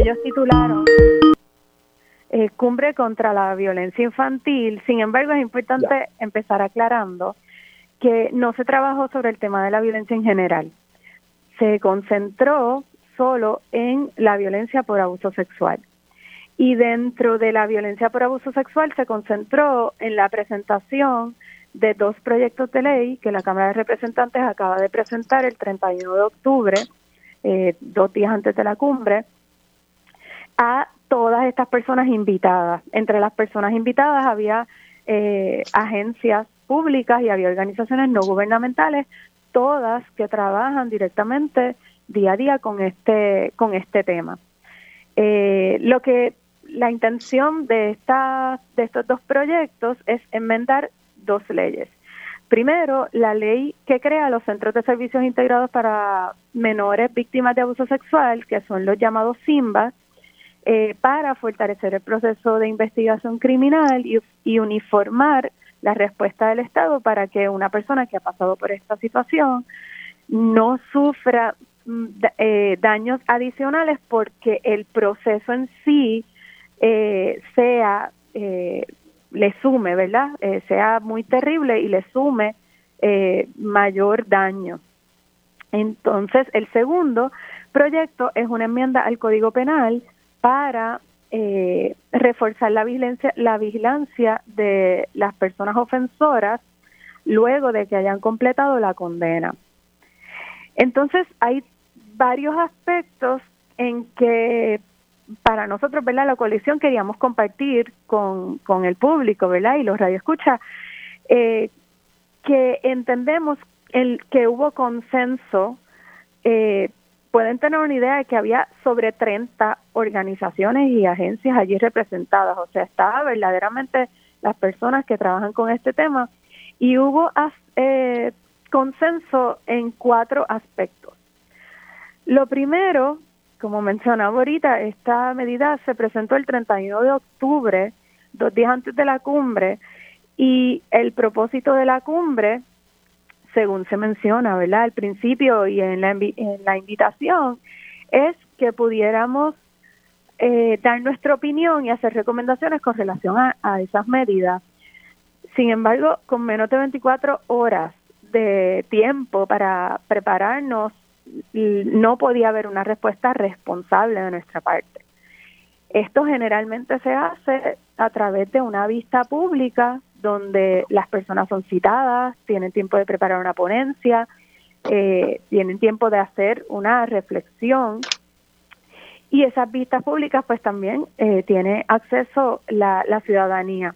ellos titularon eh, Cumbre contra la Violencia Infantil. Sin embargo, es importante empezar aclarando que no se trabajó sobre el tema de la violencia en general. Se concentró solo en la violencia por abuso sexual y dentro de la violencia por abuso sexual se concentró en la presentación de dos proyectos de ley que la Cámara de Representantes acaba de presentar el 31 de octubre, eh, dos días antes de la cumbre, a todas estas personas invitadas. Entre las personas invitadas había eh, agencias públicas y había organizaciones no gubernamentales, todas que trabajan directamente día a día con este con este tema. Eh, lo que la intención de, esta, de estos dos proyectos es enmendar dos leyes. Primero, la ley que crea los centros de servicios integrados para menores víctimas de abuso sexual, que son los llamados SIMBA, eh, para fortalecer el proceso de investigación criminal y, uniformar la respuesta del Estado para que una persona que ha pasado por esta situación no sufra mm, eh, daños adicionales porque el proceso en sí eh, sea, eh, le sume, ¿verdad? Eh, sea muy terrible y le sume eh, mayor daño. Entonces, el segundo proyecto es una enmienda al Código Penal para reforzar la vigilancia, la vigilancia de las personas ofensoras luego de que hayan completado la condena. Entonces, hay varios aspectos en que para nosotros, ¿verdad? La coalición queríamos compartir con, con el público, ¿verdad? Y los radioescuchas, eh, que entendemos el, que hubo consenso, eh, pueden tener una idea de que había sobre 30 organizaciones y agencias allí representadas, o sea, estaba verdaderamente las personas que trabajan con este tema y hubo eh, consenso en cuatro aspectos. Lo primero como mencionaba ahorita, esta medida se presentó el 31 de octubre, dos días antes de la cumbre, y el propósito de la cumbre, según se menciona, ¿verdad? Al principio y en la, en la invitación, es que pudiéramos eh, dar nuestra opinión y hacer recomendaciones con relación a, a esas medidas. Sin embargo, con menos de 24 horas de tiempo para prepararnos no podía haber una respuesta responsable de nuestra parte. Esto generalmente se hace a través de una vista pública donde las personas son citadas, tienen tiempo de preparar una ponencia, eh, tienen tiempo de hacer una reflexión y esas vistas públicas pues también eh, tiene acceso la, la ciudadanía.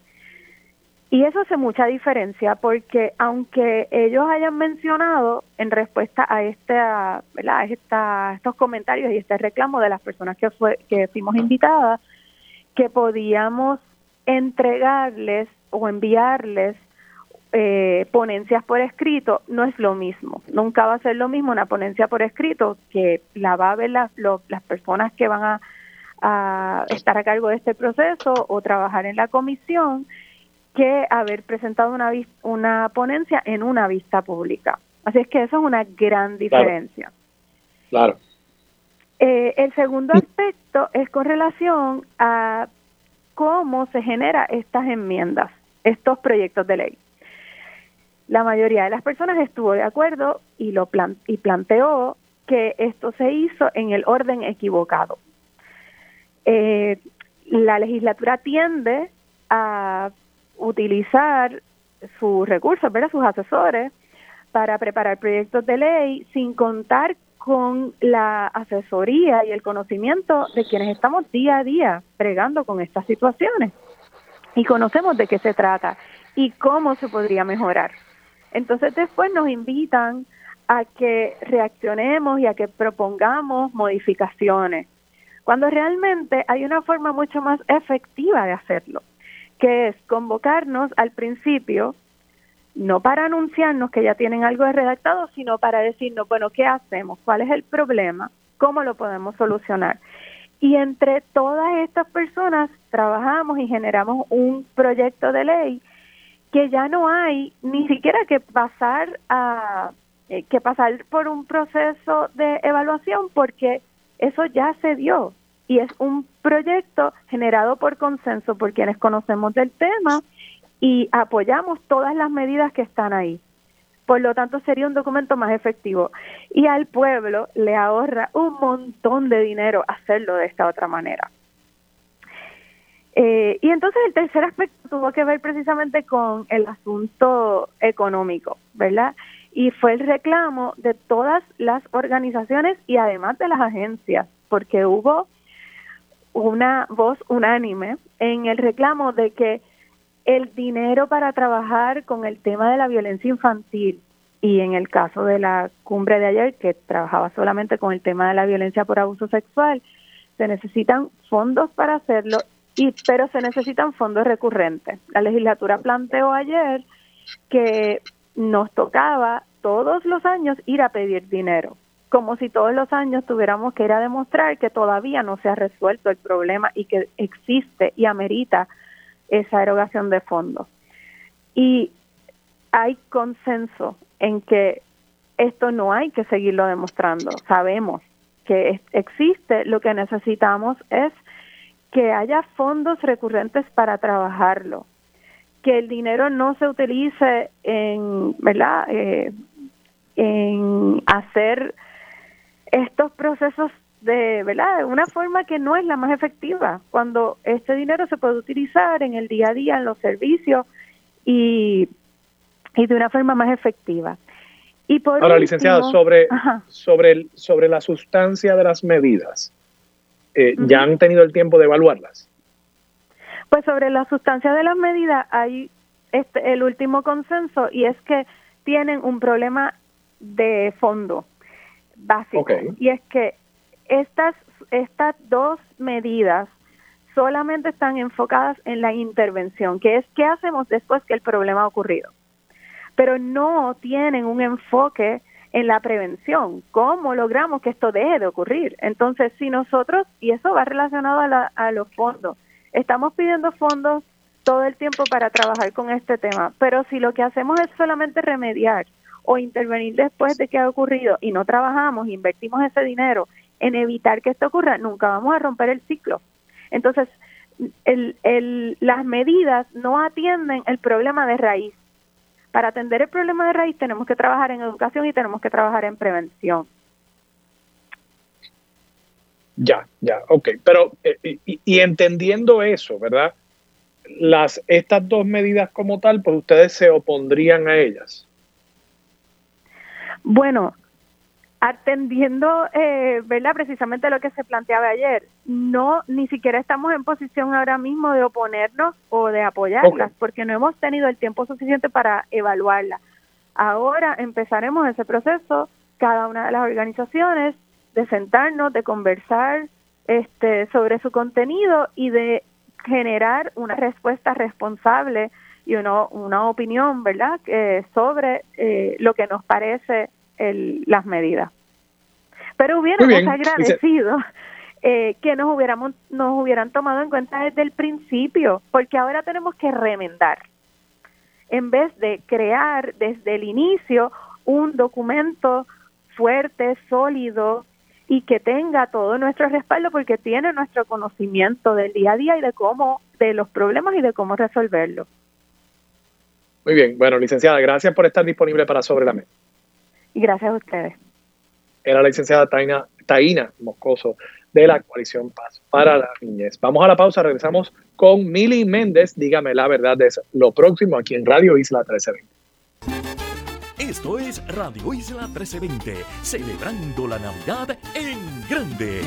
Y eso hace mucha diferencia porque aunque ellos hayan mencionado en respuesta a, esta, ¿verdad? Esta, estos comentarios y este reclamo de las personas que, fue, que fuimos invitadas, que podíamos entregarles o enviarles eh, ponencias por escrito no es lo mismo. Nunca va a ser lo mismo una ponencia por escrito que la va a ver las personas que van a, a, estar a cargo de este proceso o trabajar en la comisión que haber presentado una, una ponencia en una vista pública. Así es que eso es una gran diferencia. Claro. Eh, el segundo aspecto es con relación a cómo se generan estas enmiendas, estos proyectos de ley la mayoría de las personas estuvo de acuerdo y lo y planteó que esto se hizo en el orden equivocado. Eh, la legislatura tiende a utilizar sus recursos, ¿verdad? sus asesores, para preparar proyectos de ley sin contar con la asesoría y el conocimiento de quienes estamos día a día pregando con estas situaciones y conocemos de qué se trata y cómo se podría mejorar. Entonces después nos invitan a que reaccionemos y a que propongamos modificaciones, cuando realmente hay una forma mucho más efectiva de hacerlo, que es convocarnos al principio, no para anunciarnos que ya tienen algo redactado, sino para decirnos, bueno, ¿qué hacemos? ¿Cuál es el problema? ¿Cómo lo podemos solucionar? Y entre todas estas personas trabajamos y generamos un proyecto de ley que ya no hay ni siquiera que pasar a eh, que pasar por un proceso de evaluación porque eso ya se dio y es un proyecto generado por consenso por quienes conocemos del tema y apoyamos todas las medidas que están ahí. Por lo tanto, sería un documento más efectivo. Y al pueblo le ahorra un montón de dinero hacerlo de esta otra manera. Eh, y entonces el tercer aspecto tuvo que ver precisamente con el asunto económico, ¿verdad? Y fue el reclamo de todas las organizaciones y además de las agencias, porque hubo una voz unánime en el reclamo de que el dinero para trabajar con el tema de la violencia infantil y en el caso de la cumbre de ayer que trabajaba solamente con el tema de la violencia por abuso sexual, se necesitan fondos para hacerlo y pero se necesitan fondos recurrentes. La legislatura planteó ayer que nos tocaba todos los años ir a pedir dinero, como si todos los años tuviéramos que ir a demostrar que todavía no se ha resuelto el problema y que existe y amerita esa erogación de fondos. Y hay consenso en que esto no hay que seguirlo demostrando. Sabemos que existe, lo que necesitamos es que haya fondos recurrentes para trabajarlo, que el dinero no se utilice en, ¿verdad? Eh, en hacer estos procesos de, ¿verdad? De una forma que no es la más efectiva, cuando este dinero se puede utilizar en el día a día, en los servicios y, y de una forma más efectiva. Y por Ahora, licenciada, sobre, sobre, el, sobre la sustancia de las medidas, eh, ¿ya han tenido el tiempo de evaluarlas? Pues sobre la sustancia de las medidas hay este, el último consenso y es que tienen un problema de fondo básico y es que estas estas dos medidas solamente están enfocadas en la intervención, que es qué hacemos después que el problema ha ocurrido. Pero no tienen un enfoque en la prevención, cómo logramos que esto deje de ocurrir. Entonces, si nosotros, y eso va relacionado a, a los fondos, estamos pidiendo fondos todo el tiempo para trabajar con este tema, pero si lo que hacemos es solamente remediar o intervenir después de que ha ocurrido y no trabajamos, invertimos ese dinero en evitar que esto ocurra, nunca vamos a romper el ciclo. Entonces, el, el, las medidas no atienden el problema de raíz para atender el problema de raíz tenemos que trabajar en educación y tenemos que trabajar en prevención. Ya, ya, ok. Pero, eh, y, entendiendo eso, ¿verdad? Las, estas dos medidas como tal, pues ustedes se opondrían a ellas. Bueno, atendiendo, eh, ¿verdad? Precisamente lo que se planteaba ayer, no, ni siquiera estamos en posición ahora mismo de oponernos o de apoyarlas, porque no hemos tenido el tiempo suficiente para evaluarlas. Ahora empezaremos ese proceso, cada una de las organizaciones, de sentarnos, de conversar este, sobre su contenido y de generar una respuesta responsable y uno, una opinión, ¿verdad?, eh, sobre eh, lo que nos parece el, las medidas. Pero hubiéramos agradecido eh, que nos hubiéramos nos hubieran tomado en cuenta desde el principio, porque ahora tenemos que remendar en vez de crear desde el inicio un documento fuerte, sólido y que tenga todo nuestro respaldo porque tiene nuestro conocimiento del día a día y de cómo de los problemas y de cómo resolverlos. Muy bien, bueno, licenciada, gracias por estar disponible para Sobre la Mesa. Y gracias a ustedes. Era la licenciada Taina, Taina Moscoso de la coalición Paz para la niñez. Vamos a la pausa, regresamos con Mili Méndez. Dígame la verdad de lo próximo aquí en Radio Isla 1320. Esto es Radio Isla 1320, celebrando la Navidad en grande.